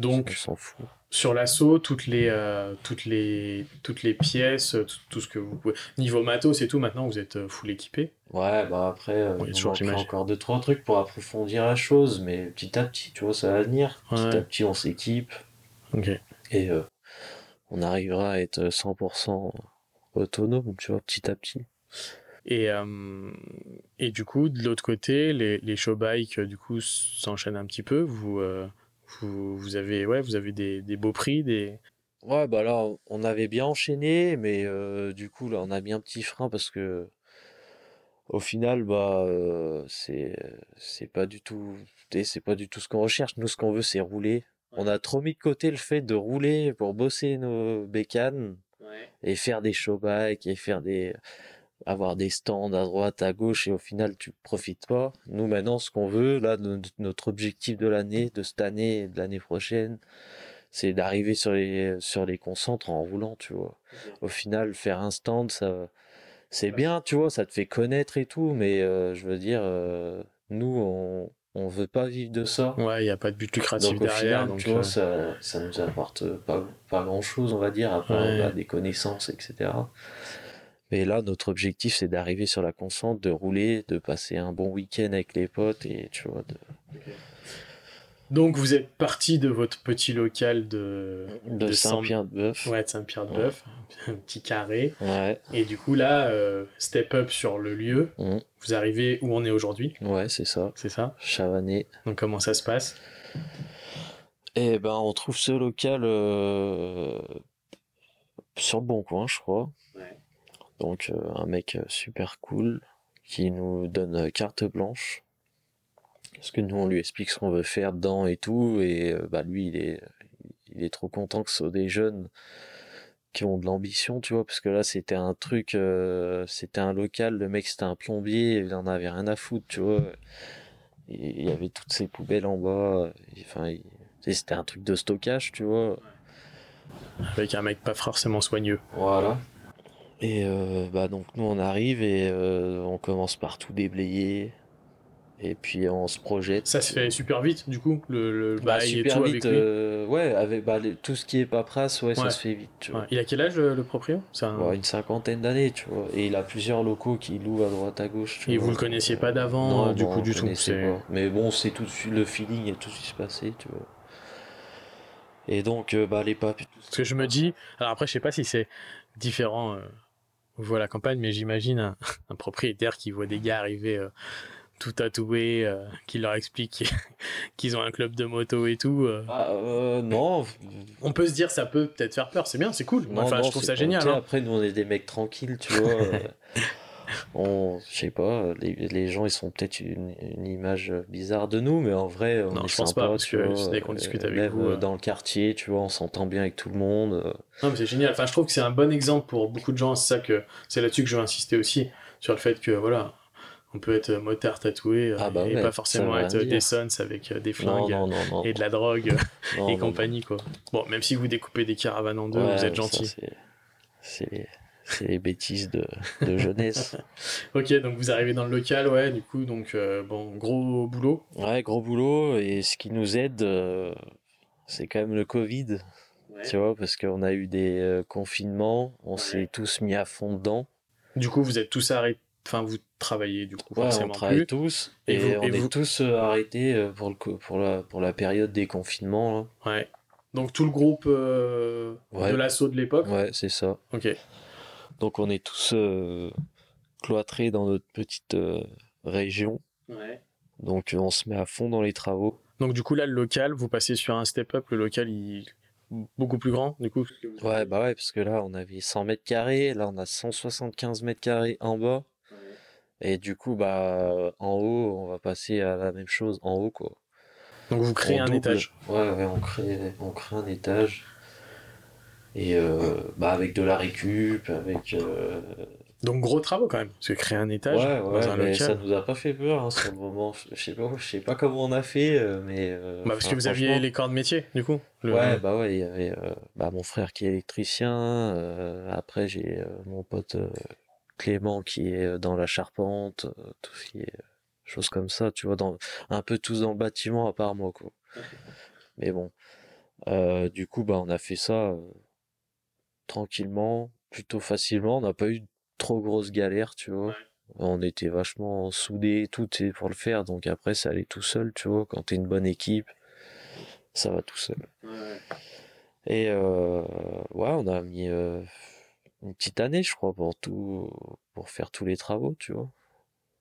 Donc, s'en fout. sur l'assaut, toutes les, euh, toutes, les, toutes les pièces, tout, tout ce que vous pouvez. Niveau matos et tout, maintenant vous êtes euh, full équipé. Ouais, bah après, euh, Oui, j'imagine. encore deux, trois trucs pour approfondir la chose, mais petit à petit, tu vois, ça va venir. Petit Ouais. à petit, on s'équipe. Ok. et euh, on arrivera à être 100% autonome, tu vois, petit à petit. Et, euh, et du coup, de l'autre côté, les, les show bikes, euh, du coup, s'enchaînent un petit peu. Vous, euh, vous, vous avez, ouais, vous avez des, des beaux prix, des. Ouais, bah là, on avait bien enchaîné, mais euh, du coup, là, on a mis un petit frein parce que au final, bah, euh, c'est c'est pas du tout, c'est pas du tout ce qu'on recherche. Nous, ce qu'on veut, c'est rouler. On a trop mis de côté le fait de rouler pour bosser nos bécanes et faire des show et faire des avoir des stands à droite, à gauche et au final tu profites pas. Nous maintenant ce qu'on veut, là no- notre objectif de l'année, de cette année et de l'année prochaine, c'est d'arriver sur les sur les concentres en roulant, tu vois. Au final faire un stand ça c'est bien, tu vois, ça te fait connaître et tout, mais euh, je veux dire euh, nous on on veut pas vivre de ça. Ouais, il n'y a pas de but lucratif Donc au derrière. final, donc, tu vois, euh, ça, ça nous apporte pas, pas grand chose, on va dire, à part Ouais. bah, des connaissances, etc. Mais là, notre objectif, c'est d'arriver sur la constante, de rouler, de passer un bon week-end avec les potes et tu vois. De... Donc vous êtes parti de votre petit local de, de, Saint-Pierre-de-Bœuf. Ouais, de Saint-Pierre-de-Bœuf, un petit carré. Ouais. Et du coup là, euh, step up sur le lieu. Mm. Vous arrivez où on est aujourd'hui. Ouais, c'est ça. C'est ça. Chavanet. Donc comment ça se passe? Eh ben, on trouve ce local euh, sur le bon coin, je crois. Donc euh, un mec super cool qui nous donne carte blanche parce que nous, on lui explique ce qu'on veut faire dedans et tout, et euh, bah lui, il est, il est trop content que ce soit des jeunes qui ont de l'ambition, tu vois, parce que là, c'était un truc, euh, c'était un local, le mec, c'était un plombier, il en avait rien à foutre, tu vois. Et il y avait toutes ces poubelles en bas, enfin, c'était un truc de stockage, tu vois. Avec un mec pas forcément soigneux. Voilà. Et euh, bah donc nous on arrive et on commence par tout déblayer, et puis on se projette. Ça se fait super vite du coup le, le bah, bail super tout vite, avec euh, ouais avec bah, les- tout ce qui est paperasse ouais, ça se fait vite tu vois Ouais. Il a quel âge le, un- Ouais, une cinquantaine d'années tu vois et il a plusieurs locaux qui louent à droite à gauche tu Et vois. vous le connaissiez pas d'avant, euh, du bon, coup du tout. mais bon c'est tout de suite le feeling et tout ce qui se passait tu vois et donc euh, bah les papiers Parce que je me dis, alors après je sais pas si c'est différent euh, à la campagne, mais j'imagine un, un propriétaire qui voit des gars arriver euh, tout tatoués, euh, qui leur explique qu'ils ont un club de moto et tout. euh, ah, euh, non on peut se dire ça peut peut-être faire peur, c'est bien, c'est cool. Non, enfin, non, je trouve ça génial. hein. Après, nous, on est des mecs tranquilles, tu vois. euh, on, je sais pas, les, les gens, ils sont peut-être une, une image bizarre de nous, mais en vrai, on Non, est je pense sympa, pas, parce tu que vois, c'est dès qu'on euh, discute avec même, vous, euh, euh. dans le quartier, tu vois, on s'entend bien avec tout le monde. euh, Non, mais c'est génial. Enfin, je trouve que c'est un bon exemple pour beaucoup de gens. C'est ça que c'est là-dessus que je veux insister aussi sur le fait que voilà, on peut être motard tatoué euh, Ah bah et ouais, pas forcément être dire. des sons avec euh, des flingues non, non, non. et de la drogue et compagnie quoi. Bon, même si vous découpez des caravanes en deux. Ouais, vous êtes gentil. c'est- C'est les bêtises de, de jeunesse. Ok, donc vous arrivez dans le local, ouais. Du coup, donc euh, bon, gros boulot. Ouais, gros boulot, et ce qui nous aide, euh, c'est quand même le Covid. Tu vois, parce qu'on a eu des euh, confinements, on s'est tous mis à fond dedans. Du coup, vous êtes tous arrêtés. Enfin, vous travaillez du coup Ouais, on forcément travaille plus. tous Et et, vous- on et est vous- tous arrêtés pour, le, co- pour, la, pour la période des confinements. Ouais. Donc tout le groupe de l'assaut de l'époque. là. Ouais, c'est ça. Ok. Donc on est tous euh, cloîtrés dans notre petite euh, région. Ouais. Donc euh, on se met à fond dans les travaux. Donc du coup là, le local, vous passez sur un step-up. Le local, il beaucoup plus grand. Du coup. vous- Ouais, bah ouais, parce que là on avait 100 mètres carrés, là on a 175 mètres carrés en bas. Et du coup, bah en haut, on va passer à la même chose en haut, quoi. Donc vous créez On un double. étage. Ouais, ouais, on crée, on crée un étage. Et euh, bah avec de la récup, avec. euh, Donc gros travaux quand même. Parce que créer un étage Ouais, dans ouais, un mais local. ça nous a pas fait peur hein, sur le moment. Je sais pas, je sais pas comment on a fait, euh, mais. euh, Bah, parce que vous aviez les corps de métier, du coup. Le- Ouais, bah ouais, il y avait euh, bah, mon frère qui est électricien. euh, après, j'ai euh, mon pote euh, Clément qui est dans la charpente, euh, tout ce qui est choses comme ça, tu vois, dans, un peu tous dans le bâtiment à part moi, quoi. Mais bon, Euh, du coup, bah, on a fait ça euh, tranquillement, plutôt facilement. On n'a pas eu trop grosse galère, tu vois. On était vachement soudés, tout pour le faire. Donc après, ça allait tout seul, tu vois. Quand t'es une bonne équipe, ça va tout seul. Et euh, ouais, on a mis euh, une petite année, je crois, pour tout, pour faire tous les travaux, tu vois.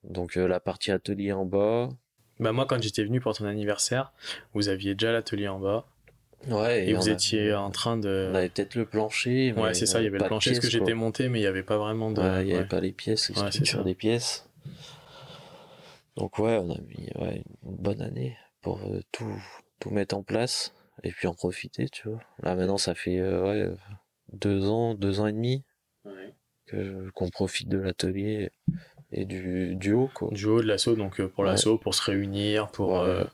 Donc euh, la partie atelier en bas. Bah moi, quand j'étais venu pour ton anniversaire, vous aviez déjà l'atelier en bas. Ouais. Et, vous a- étiez en train de... On avait peut-être le plancher. mais Ouais, c'est ça, il y avait le plancher, parce que j'étais monté, mais il n'y avait pas vraiment de... Ouais, il n'y avait ouais. pas les pièces, les structures des pièces. Donc ouais, on a mis ouais, une bonne année pour euh, tout, tout mettre en place et puis en profiter, tu vois. Là maintenant, ça fait euh, ouais, deux ans, deux ans et demi que qu'on profite de l'atelier et du, du haut, quoi. Du haut de l'assaut, donc euh, pour l'assaut, pour se réunir, pour... Euh,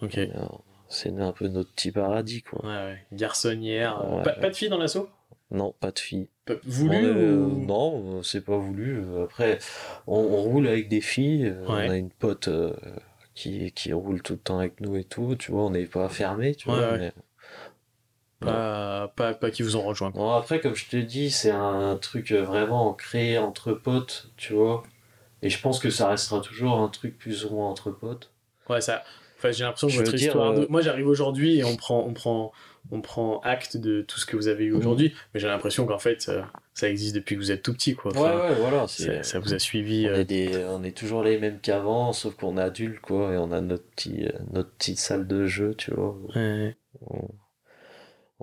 Ok. Alors, C'est un peu notre petit paradis, quoi. ouais. Garçonnière. euh, Ouais. Pas, pas de filles dans l'assaut? Non, pas de filles. Pas- Voulu On euh, ou... Non, c'est pas voulu. Après, on, on roule avec des filles. euh. On a une pote euh, qui, qui roule tout le temps avec nous et tout. Tu vois, on n'est pas fermé, tu vois. mais pas, pas, pas qui vous ont rejoint. Quoi. Bon, après, comme je te dis, c'est un truc vraiment créé entre potes, tu vois. Et je pense que ça restera toujours un truc plus ou moins entre potes. Ouais, ça. Enfin, j'ai l'impression que votre dire, histoire. de- euh, Moi, j'arrive aujourd'hui et on prend, on prend, on prend acte de tout ce que vous avez eu aujourd'hui. Mais j'ai l'impression qu'en fait, euh, ça existe depuis que vous êtes tout petit, quoi. Ouais, Enfin, ouais, voilà. ça, vous a suivi. On euh, est, des, on est toujours les mêmes qu'avant, sauf qu'on est adulte, quoi, et on a notre, petit, notre petite salle de jeu, tu vois. ouais. On,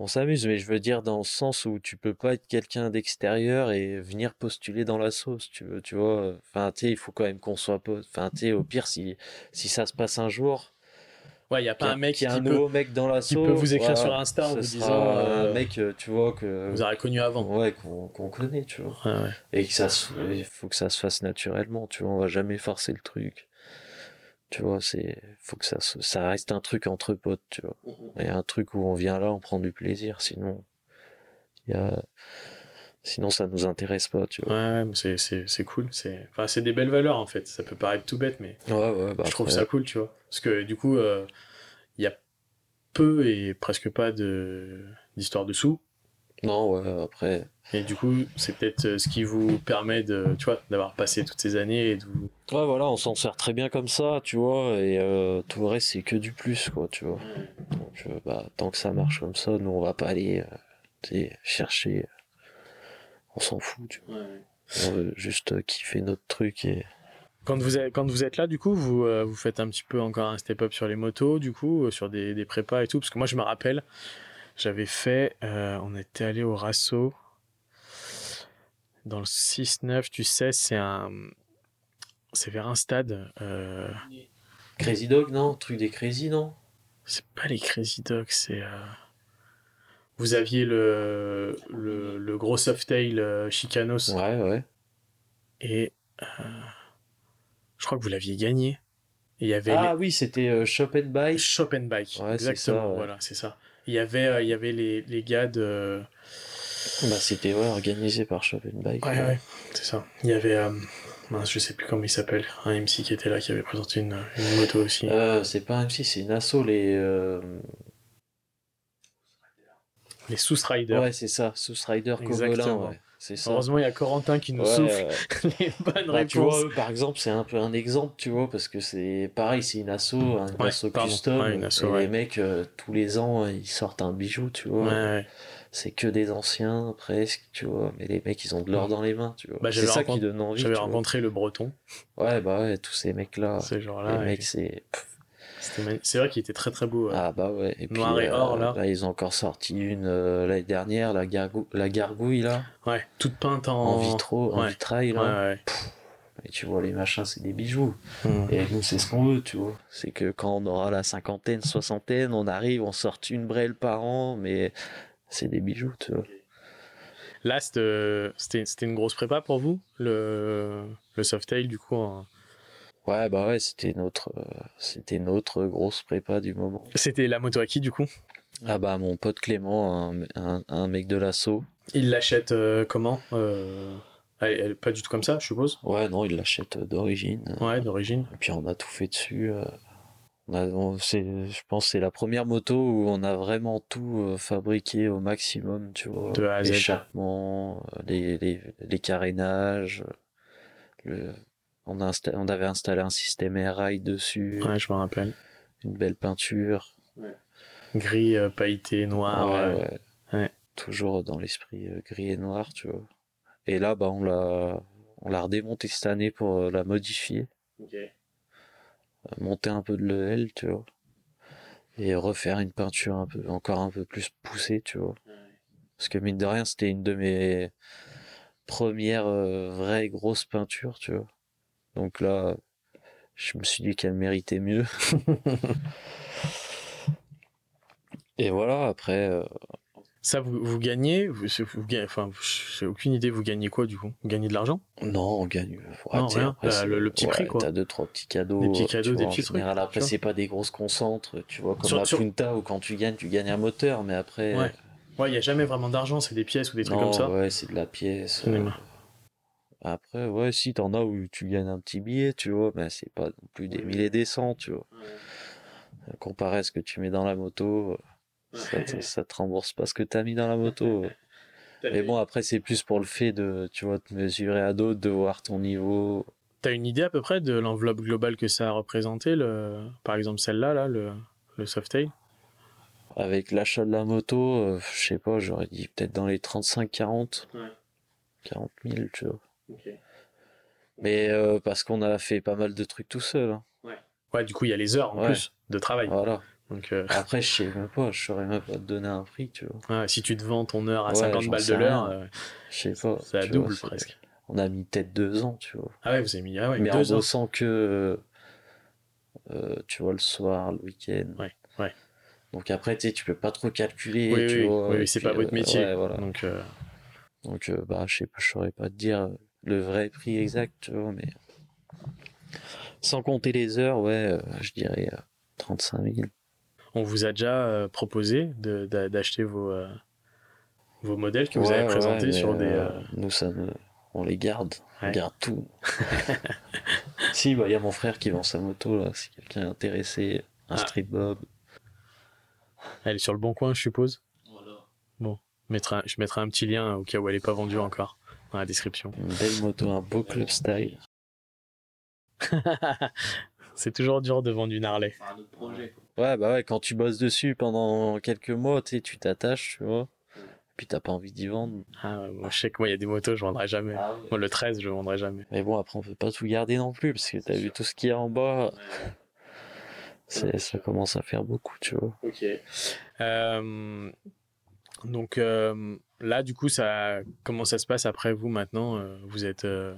on s'amuse, mais je veux dire dans le sens où tu peux pas être quelqu'un d'extérieur et venir postuler dans la sauce, tu veux, tu vois. Enfin, tu il faut quand même qu'on soit. Enfin, tu au pire, si, si ça se passe un jour, Ouais, il n'y a y pas a- un mec qui, a un peut, nouveau mec dans la qui peut vous écrire sur Insta en vous disant. euh, un mec, euh, tu vois, que. vous aurez connu avant. Ouais, qu'on connaît, tu vois. Ouais. Et que ça il faut que ça se fasse naturellement, tu vois, on va jamais forcer le truc. Tu vois, c'est, faut que ça se- ça reste un truc entre potes, tu vois. Et un truc où on vient là, on prend du plaisir, sinon, il y a, sinon ça nous intéresse pas, tu vois. Ouais, ouais, c'est, c'est, c'est cool. C'est, enfin, c'est des belles valeurs en fait. Ça peut paraître tout bête, mais Ouais, ouais, bah je trouve ça cool, tu vois. Parce que du coup, euh, il y a peu et presque pas de, d'histoire de sous. Non, ouais, après, Et du coup, c'est peut-être euh, ce qui vous permet de, tu vois, d'avoir passé toutes ces années et de vous. ouais, voilà, on s'en sert très bien comme ça, tu vois, et euh, tout le reste, c'est que du plus, quoi, tu vois. Donc, bah, tant que ça marche comme ça, nous, on va pas aller, euh, chercher, on s'en fout, tu vois. On veut juste euh, kiffer notre truc et, Quand vous êtes, quand vous êtes là, du coup, vous, euh, vous faites un petit peu encore un step-up sur les motos, du coup, euh, sur des, des prépas et tout. Parce que moi, je me rappelle, j'avais fait, euh, on était allé au Rasso dans le 6-9, tu sais, c'est un. C'est vers un stade. euh, Crazy Dog, non? Truc des Crazy, non? c'est pas les Crazy Dogs, c'est. Vous aviez le, le, le gros softail euh, Chicanos Ouais, ouais. et. euh, je crois que vous l'aviez gagné. Et il y avait Ah oui, c'était euh, Shop and Buy. Shop and Bike, Ouais, exactement, ça, ouais. voilà, c'est ça. Il y avait, euh, il y avait les, les gars de... Bah, c'était ouais, organisé par Shop and Buy. Ouais, ouais, c'est ça. Il y avait, mince, je sais plus comment il s'appelle, un MC qui était là, qui avait présenté une, une moto aussi. C'est pas un MC, c'est une asso, les. Euh, Les Sous Riders. Ouais, c'est ça, Sous Rider Exactement. Cogolin, ouais. Ça. Heureusement, il y a Corentin qui nous Ouais, souffle les bonnes Bah, tu vois, réponses. eux, par exemple, c'est un peu un exemple, tu vois, parce que c'est pareil, c'est une asso, une Ouais, asso pardon. custom. Ouais, une asso, et les mecs, euh, tous les ans, ils sortent un bijou, tu vois. C'est que des anciens, presque, tu vois. Mais les mecs, ils ont de l'or dans les mains, tu vois. Bah, c'est ça qui donne envie. J'avais vois. rencontré le Breton, Ouais, bah ouais, tous ces mecs-là. ces Les et mecs, c'est. C'est vrai qu'il était très très beau. Ah bah ouais. Et puis, Noir et euh, or, là. ils ont encore sorti une euh, l'année dernière, la, gargou- la gargouille, là. Ouais, toute peinte en... En vitro, en vitrail, là. ouais. Et tu vois, les machins, c'est des bijoux. Mm. Et nous, c'est ce qu'on veut, tu vois. C'est que quand on aura la cinquantaine, soixantaine, on arrive, on sort une brêle par an, mais c'est des bijoux, tu vois. Là, c'était euh, c'était c'était une grosse prépa pour vous, le, le Softail, du coup. en- Ouais, bah ouais, c'était notre, euh, c'était notre grosse prépa du moment. C'était la moto à qui, du coup? Ah bah, mon pote Clément, un, un, un mec de l'assaut. Il l'achète euh, comment euh... elle- elle- Pas du tout comme ça, je suppose? Ouais, non, il l'achète d'origine. Ouais, d'origine. Et puis on a tout fait dessus. On a, on- c'est, je pense que c'est la première moto où on a vraiment tout fabriqué au maximum, tu vois. De. L'échappement, les, les, les carénages. Le, on, a insta- on avait installé un système air-rail dessus, Ouais, je me rappelle. une belle peinture. Gris, euh, pailleté, noir. Ouais, euh, ouais. ouais. Toujours dans l'esprit euh, gris et noir, tu vois. Et là, bah, on l'a, on l'a redémonté cette année pour euh, la modifier. monter un peu de level, tu vois. Et refaire une peinture un peu, encore un peu plus poussée, tu vois. Parce que mine de rien, c'était une de mes premières euh, vraies grosses peintures, tu vois. Donc là, je me suis dit qu'elle méritait mieux. Et voilà, après, euh, Ça, vous, vous gagnez vous, vous gagnez, Enfin, j'ai aucune idée, vous gagnez quoi, du coup? Vous gagnez de l'argent? Non, on gagne. Non, rien. après, c'est- le- le petit prix, quoi. T'as deux, trois petits cadeaux. Des petits cadeaux, des vois, en petits trucs, après, c'est pas des grosses concentres, tu vois, comme Sur- la sur- Punta où quand tu gagnes, tu gagnes un moteur, mais après. Ouais. Ouais, il n'y a jamais vraiment d'argent, c'est des pièces ou des trucs non, comme ça. ouais, c'est de la pièce. Euh, Après, ouais, si t'en as où tu gagnes un petit billet, tu vois, mais c'est pas non plus des milliers des cents, tu vois. Euh, Comparé à ce que tu mets dans la moto, euh, Ça, te, ça te rembourse pas ce que t'as mis dans la moto. Mais bon, après, c'est plus pour le fait de, tu vois, te mesurer à d'autres, de voir ton niveau. T'as une idée à peu près de l'enveloppe globale que ça a représenté, le... par exemple celle-là, là, le, le Softail Avec l'achat de la moto, euh, je sais pas, j'aurais dit peut-être dans les 35-40. Ouais. 40 000, tu vois. Mais euh, parce qu'on a fait pas mal de trucs tout seul. hein. Ouais, du coup, il y a les heures en Ouais. plus de travail. Voilà. Donc, euh, Après, je sais même pas, je saurais même pas te donner un prix, tu vois. ouais, si tu te vends ton heure à Ouais, 50 j'en balles de l'heure, euh, Je sais pas. ça double vois, presque. On a mis peut-être deux ans, tu vois. Ah ouais, vous avez mis ah ouais, Mais en deux heures. bossant que, euh, tu vois, le soir, le week-end. Ouais, ouais. Donc après, tu sais, tu peux pas trop calculer, Oui, tu oui, vois. oui, c'est pas votre euh, métier. ouais, voilà. Donc, euh, Donc, euh, bah, je sais pas, je saurais pas te dire le vrai prix exact, tu vois, mais sans compter les heures, ouais, euh, je dirais euh, 35 000. on vous a déjà euh, proposé d'acheter vos, euh, vos modèles que vous avez présentés sur des. euh, euh, Nous, ça on les garde, Ouais. on garde tout. si, bah, il y a mon frère qui vend sa moto, là, si quelqu'un est intéressé, un Ah. street bob. Elle est sur le bon coin, je suppose? Je mettrai, un- je mettrai un petit lien au cas où elle n'est pas vendue encore dans la description. Une belle moto, un beau club style. c'est toujours dur de vendre une Harley. Ouais, bah ouais, quand tu bosses dessus pendant quelques mois, tu sais, tu t'attaches, tu vois. Puis t'as pas envie d'y vendre. Ah, ouais, moi, je sais que moi, il y a des motos, je vendrai jamais. Moi, le 13, je vendrai jamais. Mais bon, après, on peut pas tout garder non plus, parce que t'as vu tout ce qu'il y a en bas. C'est, ça commence à faire beaucoup, tu vois. Ok. Euh, donc euh, là, du coup, ça, comment ça se passe après vous maintenant Euh, Vous êtes, euh,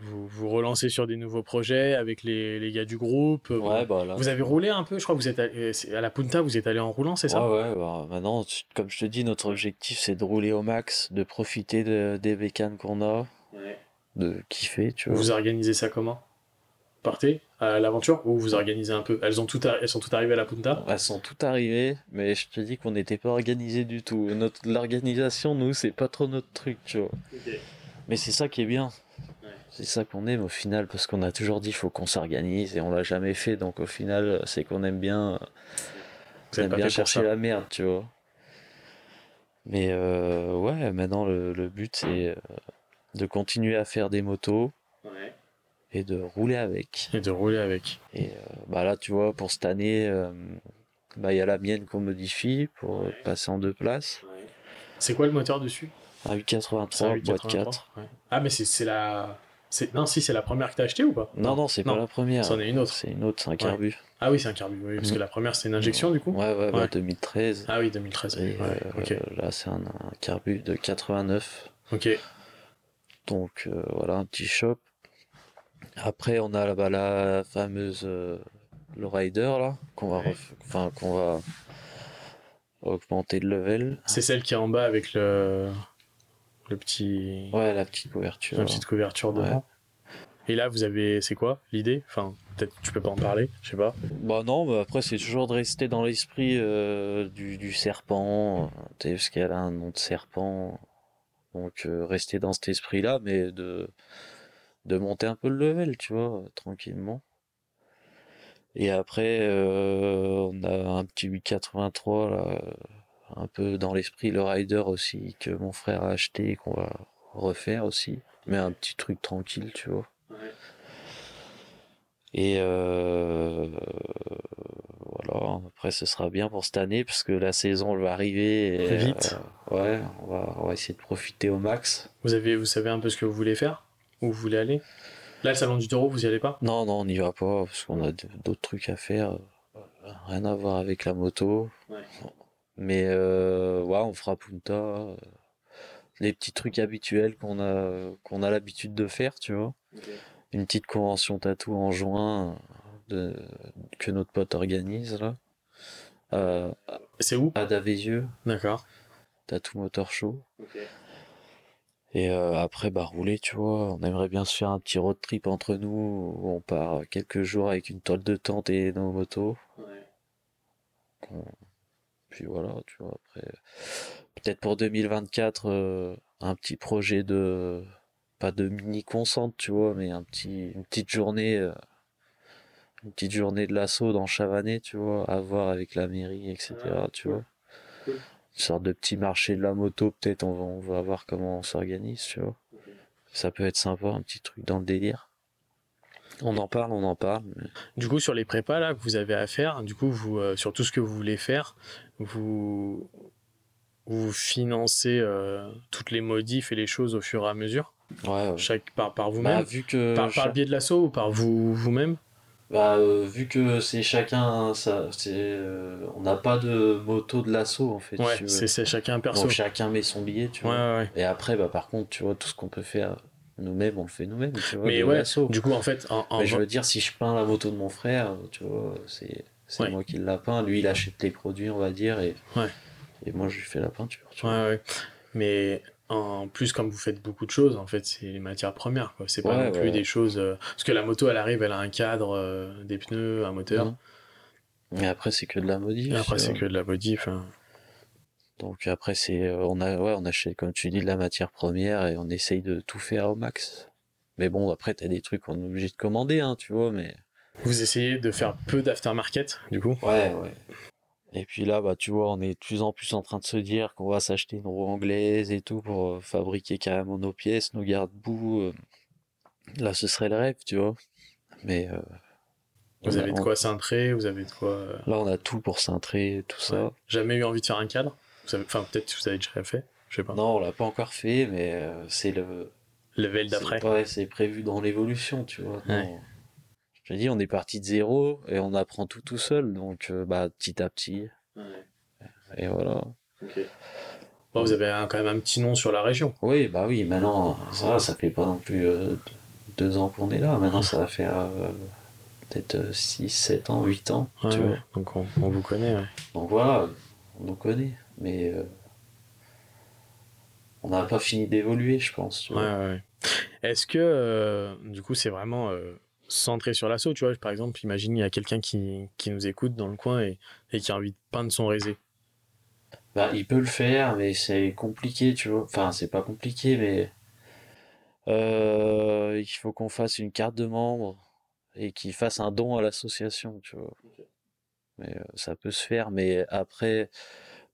vous vous relancez sur des nouveaux projets avec les, les gars du groupe. euh, Ouais, bah là. Vous avez roulé un peu, je crois que vous êtes à la Punta, vous êtes allé en roulant, c'est ça? Ouais, ouais, bah, maintenant, comme je te dis, notre objectif, c'est de rouler au max, de profiter de- des bécanes qu'on a, de kiffer, tu vois. Vous organisez ça comment? Partez à l'aventure ou vous organisez un peu? Elles ont tout, elles sont toutes arrivées à la Punta? Elles sont toutes arrivées, mais je te dis qu'on n'était pas organisé du tout. Notre, l'organisation, nous, c'est pas trop notre truc, tu vois. Mais c'est ça qui est bien. Ouais. C'est ça qu'on aime au final, parce qu'on a toujours dit faut qu'on s'organise et on l'a jamais fait, donc au final, c'est qu'on aime bien, on aime bien chercher la merde, tu vois. Mais euh, ouais, maintenant le, le but c'est euh, de continuer à faire des motos et de rouler avec. Et de rouler avec. Et euh, bah là, tu vois, pour cette année, euh, bah il y a la mienne qu'on modifie pour Ouais. passer en deux places. C'est quoi le moteur dessus? Un C'est un 883, boîte 883, 4. ouais. Ah, mais c'est la. c'est- Non, si, c'est la première que t'as achetée ou pas? Non, non, c'est pas la première. c'en est une autre. C'est une autre, c'est un carbu. Ah oui, c'est un carbu, oui, parce que la première, c'est une injection du coup? Ouais, ouais, bah, Ouais. 2013. Ah oui, 2013. Et euh, là, c'est un, un carbu de 89. Ok. Donc euh, voilà, un petit shop. Après, on a bah, la fameuse euh, le rider là, qu'on va, Ouais. enfin qu'on va augmenter de level. C'est celle qui est en bas avec le, le petit, Ouais, la petite couverture. la petite couverture devant. Et là, vous avez, c'est quoi l'idée? Enfin, peut-être tu peux pas en parler, je sais pas. Bah non, mais après c'est toujours de rester dans l'esprit euh, du, du serpent, tu sais, parce qu'elle a un nom de serpent. Donc euh, rester dans cet esprit-là, mais de, de monter un peu le level, tu vois, euh, tranquillement. Et après, euh, on a un petit 883, là, euh, un peu dans l'esprit le Rider aussi, que mon frère a acheté et qu'on va refaire aussi. Mais un petit truc tranquille, tu vois. Et euh, voilà, après ce sera bien pour cette année parce que la saison elle va arriver. Et, Vite. euh, ouais, on va, on va essayer de profiter au max. Vous avez, vous savez un peu ce que vous voulez faire? Où vous voulez aller? Là, le salon du taureau, vous y allez pas? Non, non, on n'y va pas parce qu'on a d'autres trucs à faire. euh, Rien à voir avec la moto. Ouais. Mais euh, ouais, on fera Punta. euh, les petits trucs habituels qu'on a, qu'on a l'habitude de faire, tu vois. Une petite convention tatou en juin de, que notre pote organise là. Euh, C'est où? à Davézieux, D'accord. Tattoo Motor Show. Et euh, après, bah, rouler, tu vois, on aimerait bien se faire un petit road trip entre nous, où on part quelques jours avec une toile de tente et nos motos. Puis voilà, tu vois, après, peut-être pour 2024, euh, un petit projet de, pas de mini concentre, tu vois, mais un petit, une petite journée, euh, une petite journée de l'assaut dans Chavanais, tu vois, à voir avec la mairie, etc. tu vois. Sorte de petit marché de la moto, peut-être, on va, on va voir comment on s'organise, tu vois. Ça peut être sympa, un petit truc dans le délire. On en parle, on en parle. mais- Du coup, sur les prépas là que vous avez à faire, du coup, vous, euh, sur tout ce que vous voulez faire, vous, vous financez euh, toutes les modifs et les choses au fur et à mesure, Ouais, ouais. chaque par, par Bah, vous-même, vu que par, le biais de l'assaut ou par vous vous-même? Bah, euh, vu que c'est chacun ça c'est euh, on n'a pas de moto de l'assaut en fait Ouais, c'est chacun perso. donc chacun met son billet tu Ouais, vois ouais, et après bah par contre tu vois tout ce qu'on peut faire nous-mêmes on le fait nous-mêmes tu vois Mais ouais, du coup, en fait, en, en- mais je veux dire si je peins la moto de mon frère tu vois c'est c'est moi qui l'a peint lui il achète les produits on va dire et Ouais. et moi je lui fais la peinture tu vois. Ouais. Mais en plus, comme vous faites beaucoup de choses, en fait, c'est les matières premières. C'est pas Ouais, non plus ouais. des choses. euh, Parce que la moto, elle arrive, elle a un cadre, euh, des pneus, un moteur. Mhm. Et après c'est que de la modif. Et après, c'est que de la modif. hein. Donc après c'est euh, on a ouais on achète comme tu dis de la matière première et on essaye de tout faire au max. Mais bon après t'as des trucs qu'on est obligé de commander hein tu vois mais Vous essayez de faire peu d'aftermarket, du coup? ouais ouais. Et puis là bah tu vois on est de plus en plus en train de se dire qu'on va s'acheter une roue anglaise et tout pour euh, fabriquer carrément nos pièces, nos garde-boue. euh. Là ce serait le rêve tu vois. Mais euh, Vous a- avez de on- quoi cintrer, vous avez de quoi. Là on a tout pour cintrer tout ça. Jamais eu envie de faire un cadre? Vous avez- Enfin, peut-être que vous avez déjà fait. Je sais pas. Non on l'a pas encore fait mais euh, c'est le Level d'après. C'est- Ouais, c'est prévu dans l'évolution, tu vois. Ouais. Je dis, on est parti de zéro et on apprend tout tout seul, donc euh, bah petit à petit. Et voilà. Bon, vous avez un- quand même un petit nom sur la région. Oui, bah oui, maintenant, ça ça fait pas non plus euh, deux ans qu'on est là. Maintenant, ça va faire euh, peut-être 6, 7 ans, 8 ans, Ouais, tu vois. ouais. Donc on, on vous connaît. ouais. Donc voilà, on nous connaît, mais euh, on n'a pas fini d'évoluer, je pense. Tu Ouais, vois. ouais, ouais. Est-ce que, du coup, c'est vraiment centré sur l'assaut, tu vois Par exemple, imagine, il y a quelqu'un qui, qui nous écoute dans le coin et, et qui a envie de peindre son résé. Bah, il peut le faire, mais c'est compliqué, tu vois. Enfin, c'est pas compliqué, mais euh, il faut qu'on fasse une carte de membre et qu'il fasse un don à l'association, tu vois. Mais euh, ça peut se faire, mais après,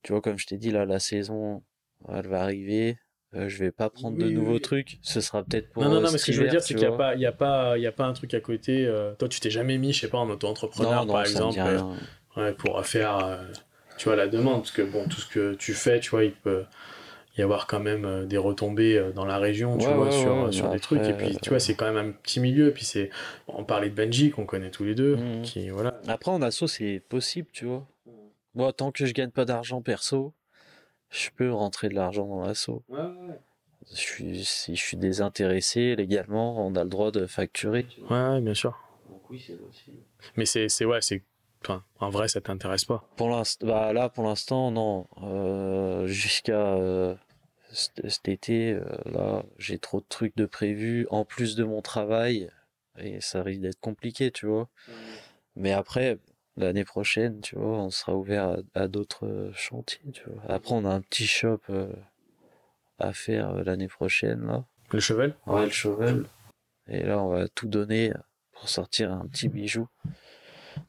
tu vois, comme je t'ai dit, là, la saison, elle va arriver. Euh, je vais pas prendre de Oui, nouveaux oui. trucs. Ce sera peut-être pour non, non, euh, non, mais ce que je veux dire, c'est qu'il n'y a, pas- il y a, pas- il y a pas un truc à côté. euh, toi, tu t'es jamais mis, je sais pas, en auto-entrepreneur, par exemple, euh, ouais, pour faire, euh, tu vois, la demande. Parce que, bon, tout ce que tu fais, tu vois, il peut y avoir quand même euh, des retombées euh, dans la région, tu Ouais, vois, ouais, sur, sur des trucs. Et puis, tu euh, vois, c'est quand même un petit milieu. Puis, c'est. On parlait de Benji, qu'on connaît tous les deux, Mhm. qui, voilà. Après, en asso, c'est possible, tu vois. Moi, tant que je gagne pas d'argent perso, je peux rentrer de l'argent dans l'asso. Je suis, si je suis désintéressé, légalement, on a le droit de facturer. Ouais, ouais, bien sûr. Donc oui, c'est possible. Mais c'est, c'est ouais, c'est. Enfin, en vrai, ça t'intéresse pas. Pour l'instant, bah là, pour l'instant, non. Euh, jusqu'à euh, cet cet été, euh, là, j'ai trop de trucs de prévus en plus de mon travail et ça risque d'être compliqué, tu vois. Mais après, l'année prochaine, tu vois, on sera ouvert à, à d'autres euh, chantiers, tu vois. Après, on a un petit shop euh, à faire euh, l'année prochaine, là. Le cheval? Ouais, le cheval. Et là, on va tout donner pour sortir un petit bijou.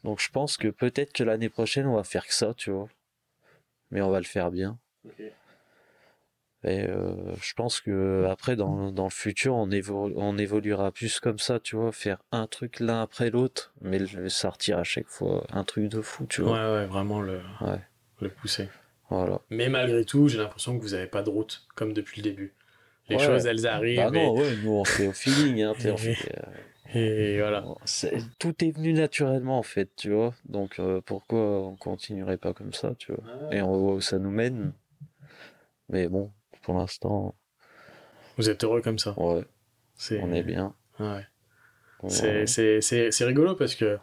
Donc, je pense que peut-être que l'année prochaine, on va faire que ça, tu vois. Mais on va le faire bien. Et euh, je pense que après, dans, dans le futur, on, évo- on évoluera plus comme ça, tu vois. Faire un truc l'un après l'autre, mais le sortir à chaque fois un truc de fou, tu Ouais, vois. ouais, vraiment le, Ouais. le pousser. Voilà. Mais malgré tout, j'ai l'impression que vous n'avez pas de route, comme depuis le début. Les Ouais. choses, elles arrivent. Bah et- non, ouais, nous, on fait au feeling, hein, Et- fait, euh, et, voilà. Tout est venu naturellement en fait, tu vois. Donc euh, pourquoi on continuerait pas comme ça, tu vois. Et on voit où ça nous mène. Mais bon, pour l'instant, Vous êtes heureux comme ça. ouais, C'est, on est bien. Ouais. On- C'est, c'est, c'est, c'est rigolo parce que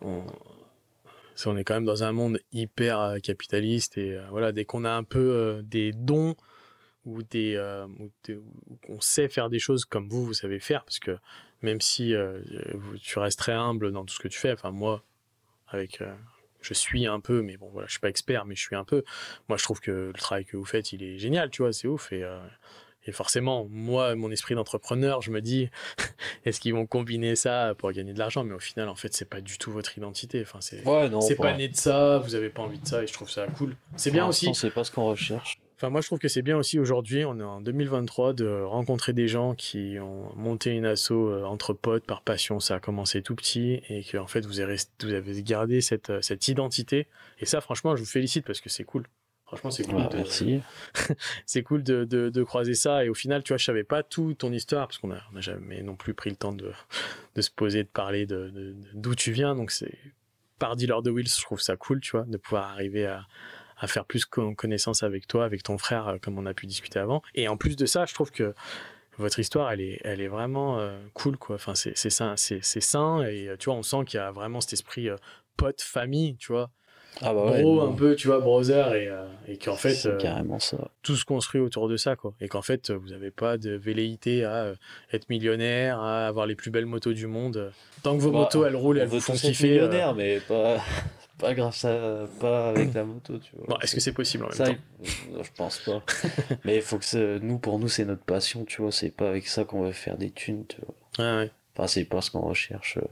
on, on est quand même dans un monde hyper euh, capitaliste et euh, voilà, dès qu'on a un peu euh, des dons ou des, euh, ou des- ou qu'on sait faire des choses comme vous, vous savez faire, parce que même si tu restes très humble dans tout ce que tu fais, enfin moi, avec, je suis un peu, mais bon voilà, je suis pas expert, mais je suis un peu. Moi, je trouve que le travail que vous faites, il est génial, tu vois, c'est ouf et euh, Et forcément, moi, mon esprit d'entrepreneur, je me dis, est-ce qu'ils vont combiner ça pour gagner de l'argent? Mais au final, en fait, c'est pas du tout votre identité. Enfin, c'est c'est pas né de ça, vous avez pas envie de ça, et je trouve ça cool. C'est bien aussi. C'est pas ce qu'on recherche. Enfin, moi, je trouve que c'est bien aussi aujourd'hui, on est en 2023, de rencontrer des gens qui ont monté une asso euh, entre potes par passion. Ça a commencé tout petit et que, en fait, vous avez, vous avez gardé cette, euh, cette identité. Et ça, franchement, je vous félicite parce que c'est cool. Franchement, c'est cool. de... Merci. c'est cool de, de, de, croiser ça. Et au final, tu vois, je savais pas tout ton histoire parce qu'on a, on a jamais non plus pris le temps de, de se poser, de parler de, d'où tu viens. Donc, c'est par dealer de Wills, je trouve ça cool, tu vois, de pouvoir arriver à, à faire plus connaissance avec toi, avec ton frère, euh, comme on a pu discuter avant. Et en plus de ça, je trouve que votre histoire, elle est, elle est vraiment euh, cool, quoi. Enfin, c'est sain, c'est sain, et euh, tu vois, on sent qu'il y a vraiment cet esprit pote, famille, tu vois. Ah bah ouais, Bro, un peu, tu vois, brother, et, et qu'en fait, carrément ça. tout se construit autour de ça, quoi. Et qu'en fait, vous n'avez pas de velléité à être millionnaire, à avoir les plus belles motos du monde. Tant que vos bah, motos, elles roulent, elles vous font kiffer. millionnaire, mais pas pas grâce à pas avec la moto tu vois. Bon, est-ce que c'est possible en même temps je pense pas. Mais il faut que nous pour nous c'est notre passion tu vois. C'est pas avec ça qu'on va faire des thunes tu vois. Ah ouais. enfin c'est pas ce qu'on recherche euh,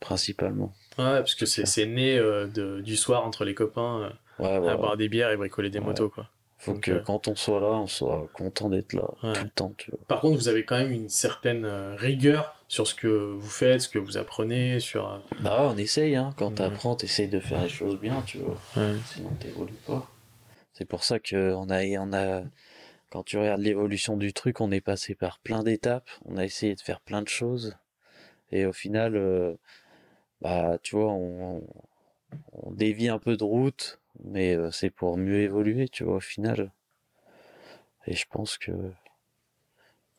principalement. Ouais parce que c'est né euh, de, du soir entre les copains euh, à boire des bières et bricoler des motos quoi faut que euh, quand on soit là, on soit content d'être là tout le temps. Tu vois. Par contre, vous avez quand même une certaine euh, rigueur sur ce que vous faites, ce que vous apprenez, sur. Euh, bah on essaye, hein. Quand t'apprends, t'essayes de faire les choses bien, tu vois. Sinon t'évolues pas. C'est pour ça que on a, on a, quand tu regardes l'évolution du truc, on est passé par plein d'étapes. On a essayé de faire plein de choses, et au final, bah tu vois, on, on dévie un peu de route mais euh, c'est pour mieux évoluer, tu vois, au final. Et je pense que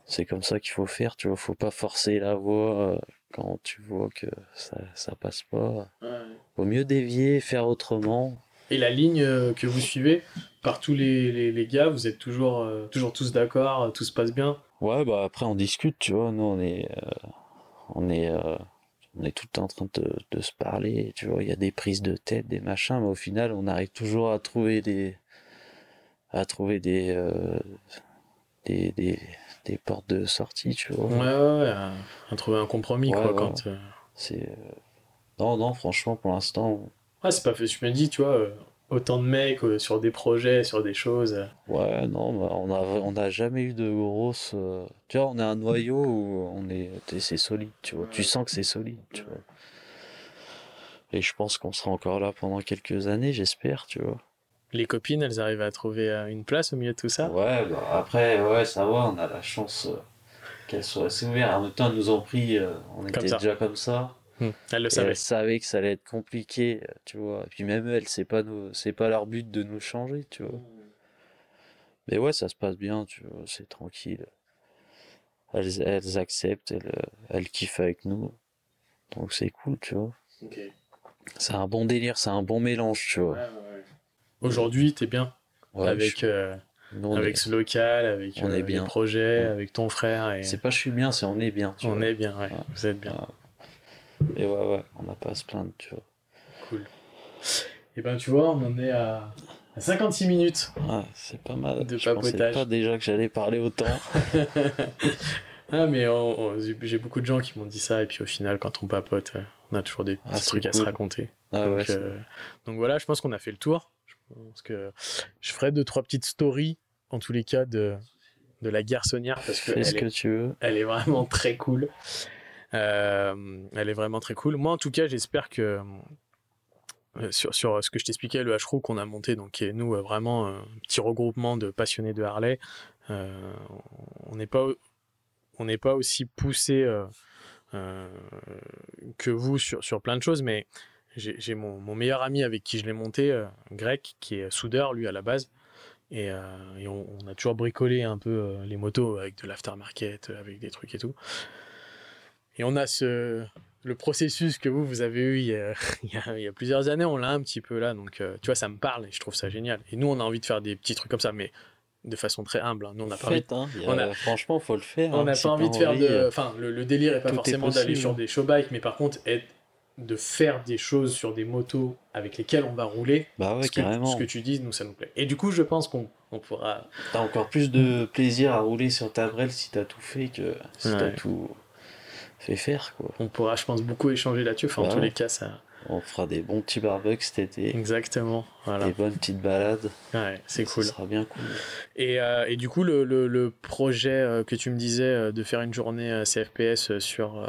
c'est comme ça qu'il faut faire, tu vois, faut pas forcer la voie euh, quand tu vois que ça, ça passe pas. Ouais. Vaut mieux dévier, faire autrement. Et la ligne euh, que vous suivez, par tous les, les, les gars, vous êtes toujours, toujours tous d'accord, tout se passe bien? Ouais, bah après on discute, tu vois, nous on est, on est on est tout le temps en train de, de se parler, tu vois, il y a des prises de tête, des machins, mais au final, on arrive toujours à trouver des, à trouver des, euh, des, des, des, portes de sortie, tu vois. Ouais, ouais, ouais à, trouver un compromis, quoi, quand. Euh, c'est, euh, non, non, franchement, pour l'instant. Ouais, c'est pas fait, je me dis, tu vois, autant de mecs euh, sur des projets, sur des choses. Ouais, non, bah, on a on n'a jamais eu de grosses. Euh, tu vois, on a un noyau où on est, c'est solide, tu vois. Tu sens que c'est solide, tu vois. Et je pense qu'on sera encore là pendant quelques années, j'espère, tu vois. Les copines, elles arrivent à trouver euh, une place au milieu de tout ça? Ouais, bah après, ouais, ça va, on a la chance qu'elles soient assez ouvertes. En même temps, elles nous ont pris, on était déjà comme ça. Hmm. Elle le savait. Elle savait que ça allait être compliqué, tu vois. Et puis même elle, c'est pas nous, c'est pas leur but de nous changer, tu vois. Mais ouais, ça se passe bien, tu vois, c'est tranquille. Elles, elles acceptent, elles, elles kiffent avec nous. Donc c'est cool, tu vois. C'est un bon délire, c'est un bon mélange, tu vois. Ouais, ouais, Aujourd'hui, t'es bien avec, euh, avec ce local, avec on est euh, bien. les projets, avec ton frère. Et... C'est pas je suis bien, c'est on est bien. Tu on est bien, ouais. Vous êtes bien. Et ouais, ouais, on n'a pas à se plaindre, tu vois. Cool. Et ben, tu vois, on en est à, 56 minutes. Ouais, c'est pas mal. De Je pensais pas déjà que j'allais parler autant. ah, mais j'ai beaucoup de gens qui m'ont dit ça, et puis au final, quand on papote, euh, on a toujours des ah, petits trucs à se raconter. Ah, donc, ouais, euh, donc voilà, je pense qu'on a fait le tour. Je pense que je ferai deux, trois petites stories, en tous les cas, de, de la garçonnière, parce que, ce que tu veux. elle est vraiment très cool. Euh, elle est vraiment très cool. Moi, en tout cas, j'espère que euh, sur, ce que je t'expliquais, le h qu'on a monté, donc qui est nous euh, vraiment un petit regroupement de passionnés de Harley, on n'est pas on n'est pas aussi poussé que vous sur, sur plein de choses, mais j'ai mon, meilleur ami avec qui je l'ai monté, Grec, qui est soudeur lui à la base, et, et on, on, a toujours bricolé un peu les motos avec de l'aftermarket, avec des trucs et tout. Et on a ce, le processus que vous, vous avez eu il y a, il y a, plusieurs années, on l'a un petit peu là. Donc, euh, tu vois, ça me parle et je trouve ça génial. Et nous, on a envie de faire des petits trucs comme ça, mais de façon très humble. Hein. Nous, on a pas envie... hein, on a... Franchement, faut le faire. On n'a hein, pas envie de faire de. Enfin, le, délire est pas forcément d'aller sur des show bikes, mais par contre, être de faire des choses sur des motos avec lesquelles on va rouler. Bah ouais, ce, que, ce que tu dis, nous, ça nous plaît. Et du coup, je pense qu'on on pourra. T'as encore plus de plaisir à rouler sur ta brelle si t'as tout fait que si t'as tout fait faire, quoi. On pourra, je pense, beaucoup échanger là-dessus. Enfin, en tous les cas, ça. On fera des bons petits barbecues cet été, Exactement. Voilà. des bonnes petites balades. Ouais, c'est Ça cool. sera bien cool. Et, euh, et du coup, le, le, le projet euh, que tu me disais euh, de faire une journée CFPS sur, euh,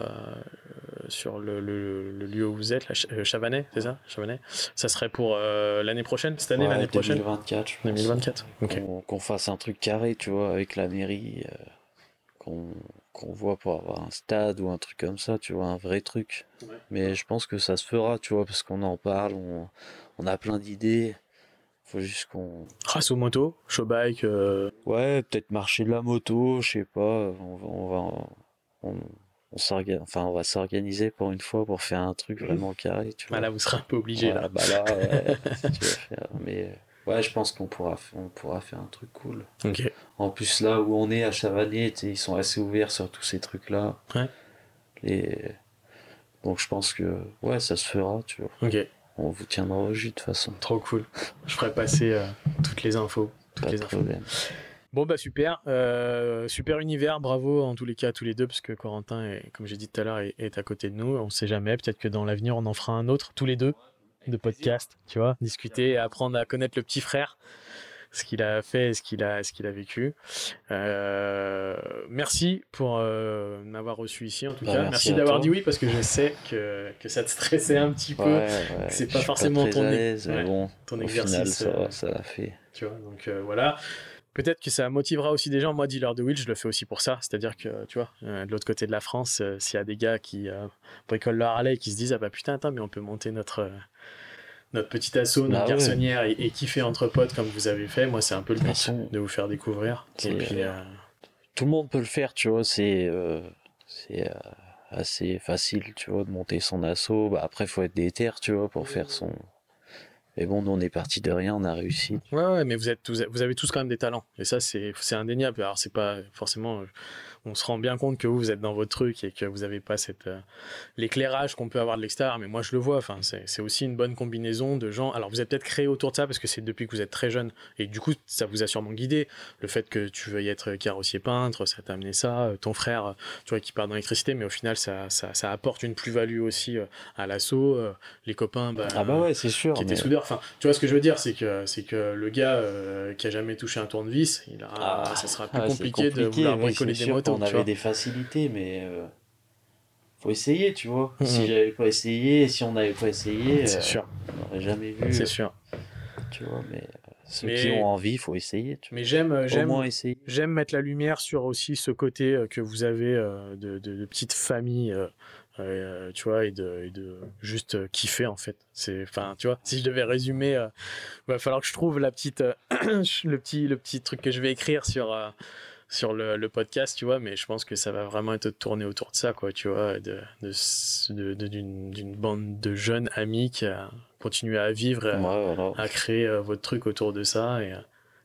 sur le, le, lieu où vous êtes, là, Ch- Chavanais, c'est ça? Chavanais Ça serait pour euh, l'année prochaine Cette année, Ouais, l'année prochaine? 2024, je pense. 2024. Ok. Qu'on fasse un truc carré, tu vois, avec la mairie, qu'on qu'on voit pour avoir un stade ou un truc comme ça, tu vois, un vrai truc. Ouais. Mais je pense que ça se fera, tu vois, parce qu'on en parle, on, on a plein d'idées. Faut juste qu'on. Race aux motos, show bike. euh, Ouais, peut-être marcher de la moto, je sais pas. On va, on va, on, on s'orga- enfin, on va s'organiser pour une fois pour faire un truc vraiment carré, tu vois. bah là, vous serez un peu obligé. Là. bah là, ouais, si tu veux faire. Mais ouais, je pense qu'on pourra, on pourra faire un truc cool. En plus, là où on est à sais, ils sont assez ouverts sur tous ces trucs-là. Ouais. Les... Donc je pense que ouais, ça se fera, tu vois. Ok. On vous tiendra au jus de toute façon. Trop cool. Je ferai passer euh, toutes les infos. Toutes Pas les de infos. problème. Bon bah super, Euh, super univers, bravo en tous les cas à tous les deux parce que Corentin, est, comme j'ai dit tout à l'heure, est, est à côté de nous. On sait jamais, peut-être que dans l'avenir on en fera un autre tous les deux de podcast, tu vois, discuter, apprendre à connaître le petit frère, ce qu'il a fait, ce qu'il a, ce qu'il a vécu. Euh, merci pour euh, m'avoir reçu ici en tout Bah, cas. merci d'avoir dit oui parce que je sais que, que ça te stressait un petit peu. Ouais, ouais, c'est pas forcément très ton ouais, bon, ton au exercice, final, ça, euh, l'a fait. tu vois donc euh, voilà peut-être que ça motivera aussi des gens moi dealer de wheel je le fais aussi pour ça c'est à dire que tu vois euh, de l'autre côté de la France euh, s'il y a des gars qui euh, bricolent leur Harley et qui se disent ah bah putain attends mais on peut monter notre euh, notre petit assaut notre Bah ouais. garçonnière et, et kiffer entre potes comme vous avez fait moi c'est un peu le but façon, de vous faire découvrir et puis euh, euh, Tout le monde peut le faire, tu vois, c'est euh, c'est euh, assez facile, tu vois, de monter son assaut. Bah, après, faut être déter, tu vois, pour faire son. Mais bon, nous, on est parti de rien, on a réussi. Ouais, ouais, mais vous êtes tous, vous avez tous quand même des talents. Et ça, c'est, c'est indéniable. Alors, c'est pas forcément, on se rend bien compte que vous, vous êtes dans votre truc et que vous avez pas cette, euh, l'éclairage qu'on peut avoir de l'extérieur. Mais moi, je le vois. Enfin, c'est, c'est aussi une bonne combinaison de gens. Alors, vous êtes peut-être créé autour de ça parce que c'est depuis que vous êtes très jeune. Et du coup, ça vous a sûrement guidé. Le fait que tu veuilles être carrossier peintre, ça t'a amené ça. Euh, Ton frère, euh, tu vois, qui part dans l'électricité, mais au final, ça, ça, ça apporte une plus-value aussi à l'assaut. Les copains, bah, Ah, bah ouais, c'est sûr. qui mais- soudeur. Enfin, tu vois ce que je veux dire, c'est que c'est que le gars euh, qui a jamais touché un tournevis, il a, Ah, ça sera plus Ah, c'est compliqué, de vouloir bricoler des sûr tu avait des facilités, mais euh, faut essayer, tu vois. Mhm. Si j'avais pas essayé, si on n'avait pas essayé, C'est euh, sûr, on n'aurait jamais vu. c'est sûr. Tu vois, mais euh, ceux Mais- qui ont envie, faut essayer. Tu Mais j'aime, j'aime, j'aime mettre la lumière sur aussi ce côté euh, que vous avez euh, de, de, de petite famille. euh, euh, tu vois et de, et de juste euh, kiffer en fait c'est enfin tu vois si je devais résumer euh, va falloir que je trouve la petite euh, le petit le petit truc que je vais écrire sur euh, sur le, le podcast, tu vois, mais je pense que ça va vraiment être tourné autour de ça, quoi, tu vois, de, d'une, d'une bande de jeunes amis qui a continué à vivre, et à, Ouais, voilà. à créer euh, votre truc autour de ça, et, euh,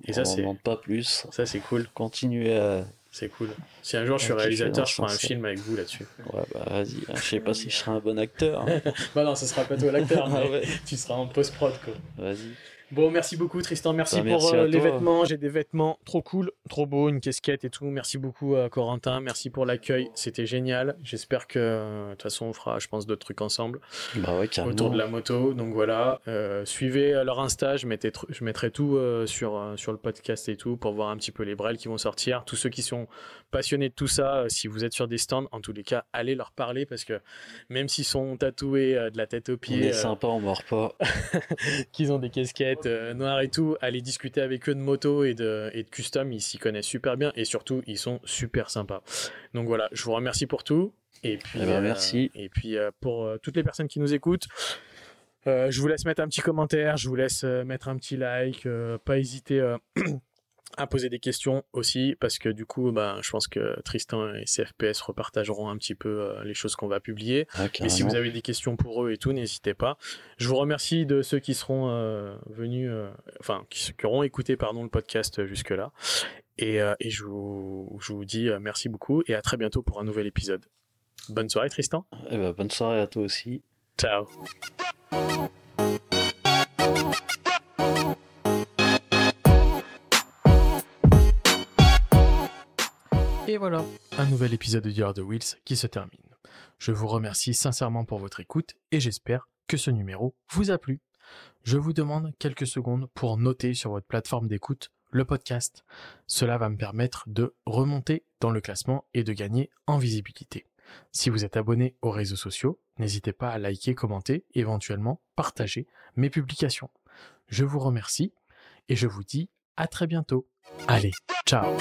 et on ça, c'est, pas plus. ça, c'est cool, Continuez à. c'est cool. Si un jour je suis réalisateur, je ferai un film avec vous là-dessus. Ouais, bah vas-y. Je sais pas si je serai un bon acteur. hein. bah non, ce sera pas toi l'acteur, Ah ouais. tu seras en post-prod, quoi. Vas-y. Bon, merci beaucoup Tristan, merci Bah, pour merci euh, les vêtements. J'ai des vêtements trop cool, trop beaux, une casquette et tout. Merci beaucoup à Corentin, merci pour l'accueil, c'était génial. J'espère que euh, de toute façon on fera, je pense, d'autres trucs ensemble Bah ouais, autour de la moto. Donc voilà, Euh, suivez leur Insta, je, mettais tr- je mettrai tout euh, sur, sur le podcast et tout pour voir un petit peu les brels qui vont sortir. Tous ceux qui sont passionnés de tout ça, si vous êtes sur des stands, en tous les cas, allez leur parler parce que même s'ils sont tatoués de la tête aux On pieds, est euh, sympa, on mord pas. qu'ils ont des casquettes euh, noires et tout, allez discuter avec eux de moto et de, et de custom, ils s'y connaissent super bien et surtout ils sont super sympas. Donc voilà, je vous remercie pour tout. Et puis, Eh ben, merci. Et puis euh, pour euh, toutes les personnes qui nous écoutent, euh, je vous laisse mettre un petit commentaire, je vous laisse euh, mettre un petit like, euh, pas hésiter euh, à poser des questions aussi, parce que du coup, ben, je pense que Tristan et CFPS repartageront un petit peu euh, les choses qu'on va publier. Ah, Mais si vous avez des questions pour eux et tout, n'hésitez pas. Je vous remercie de ceux qui seront euh, venus, euh, enfin, qui, qui auront écouté pardon, le podcast jusque-là. Et, et je, vous, je vous dis merci beaucoup et à très bientôt pour un nouvel épisode. Bonne soirée Tristan. Eh ben, bonne soirée à toi aussi. Ciao. Et voilà, un nouvel épisode de Dealer de Wheels qui se termine. Je vous remercie sincèrement pour votre écoute et j'espère que ce numéro vous a plu. Je vous demande quelques secondes pour noter sur votre plateforme d'écoute le podcast. Cela va me permettre de remonter dans le classement et de gagner en visibilité. Si vous êtes abonné aux réseaux sociaux, n'hésitez pas à liker, commenter, éventuellement partager mes publications. Je vous remercie et je vous dis à très bientôt. Allez, ciao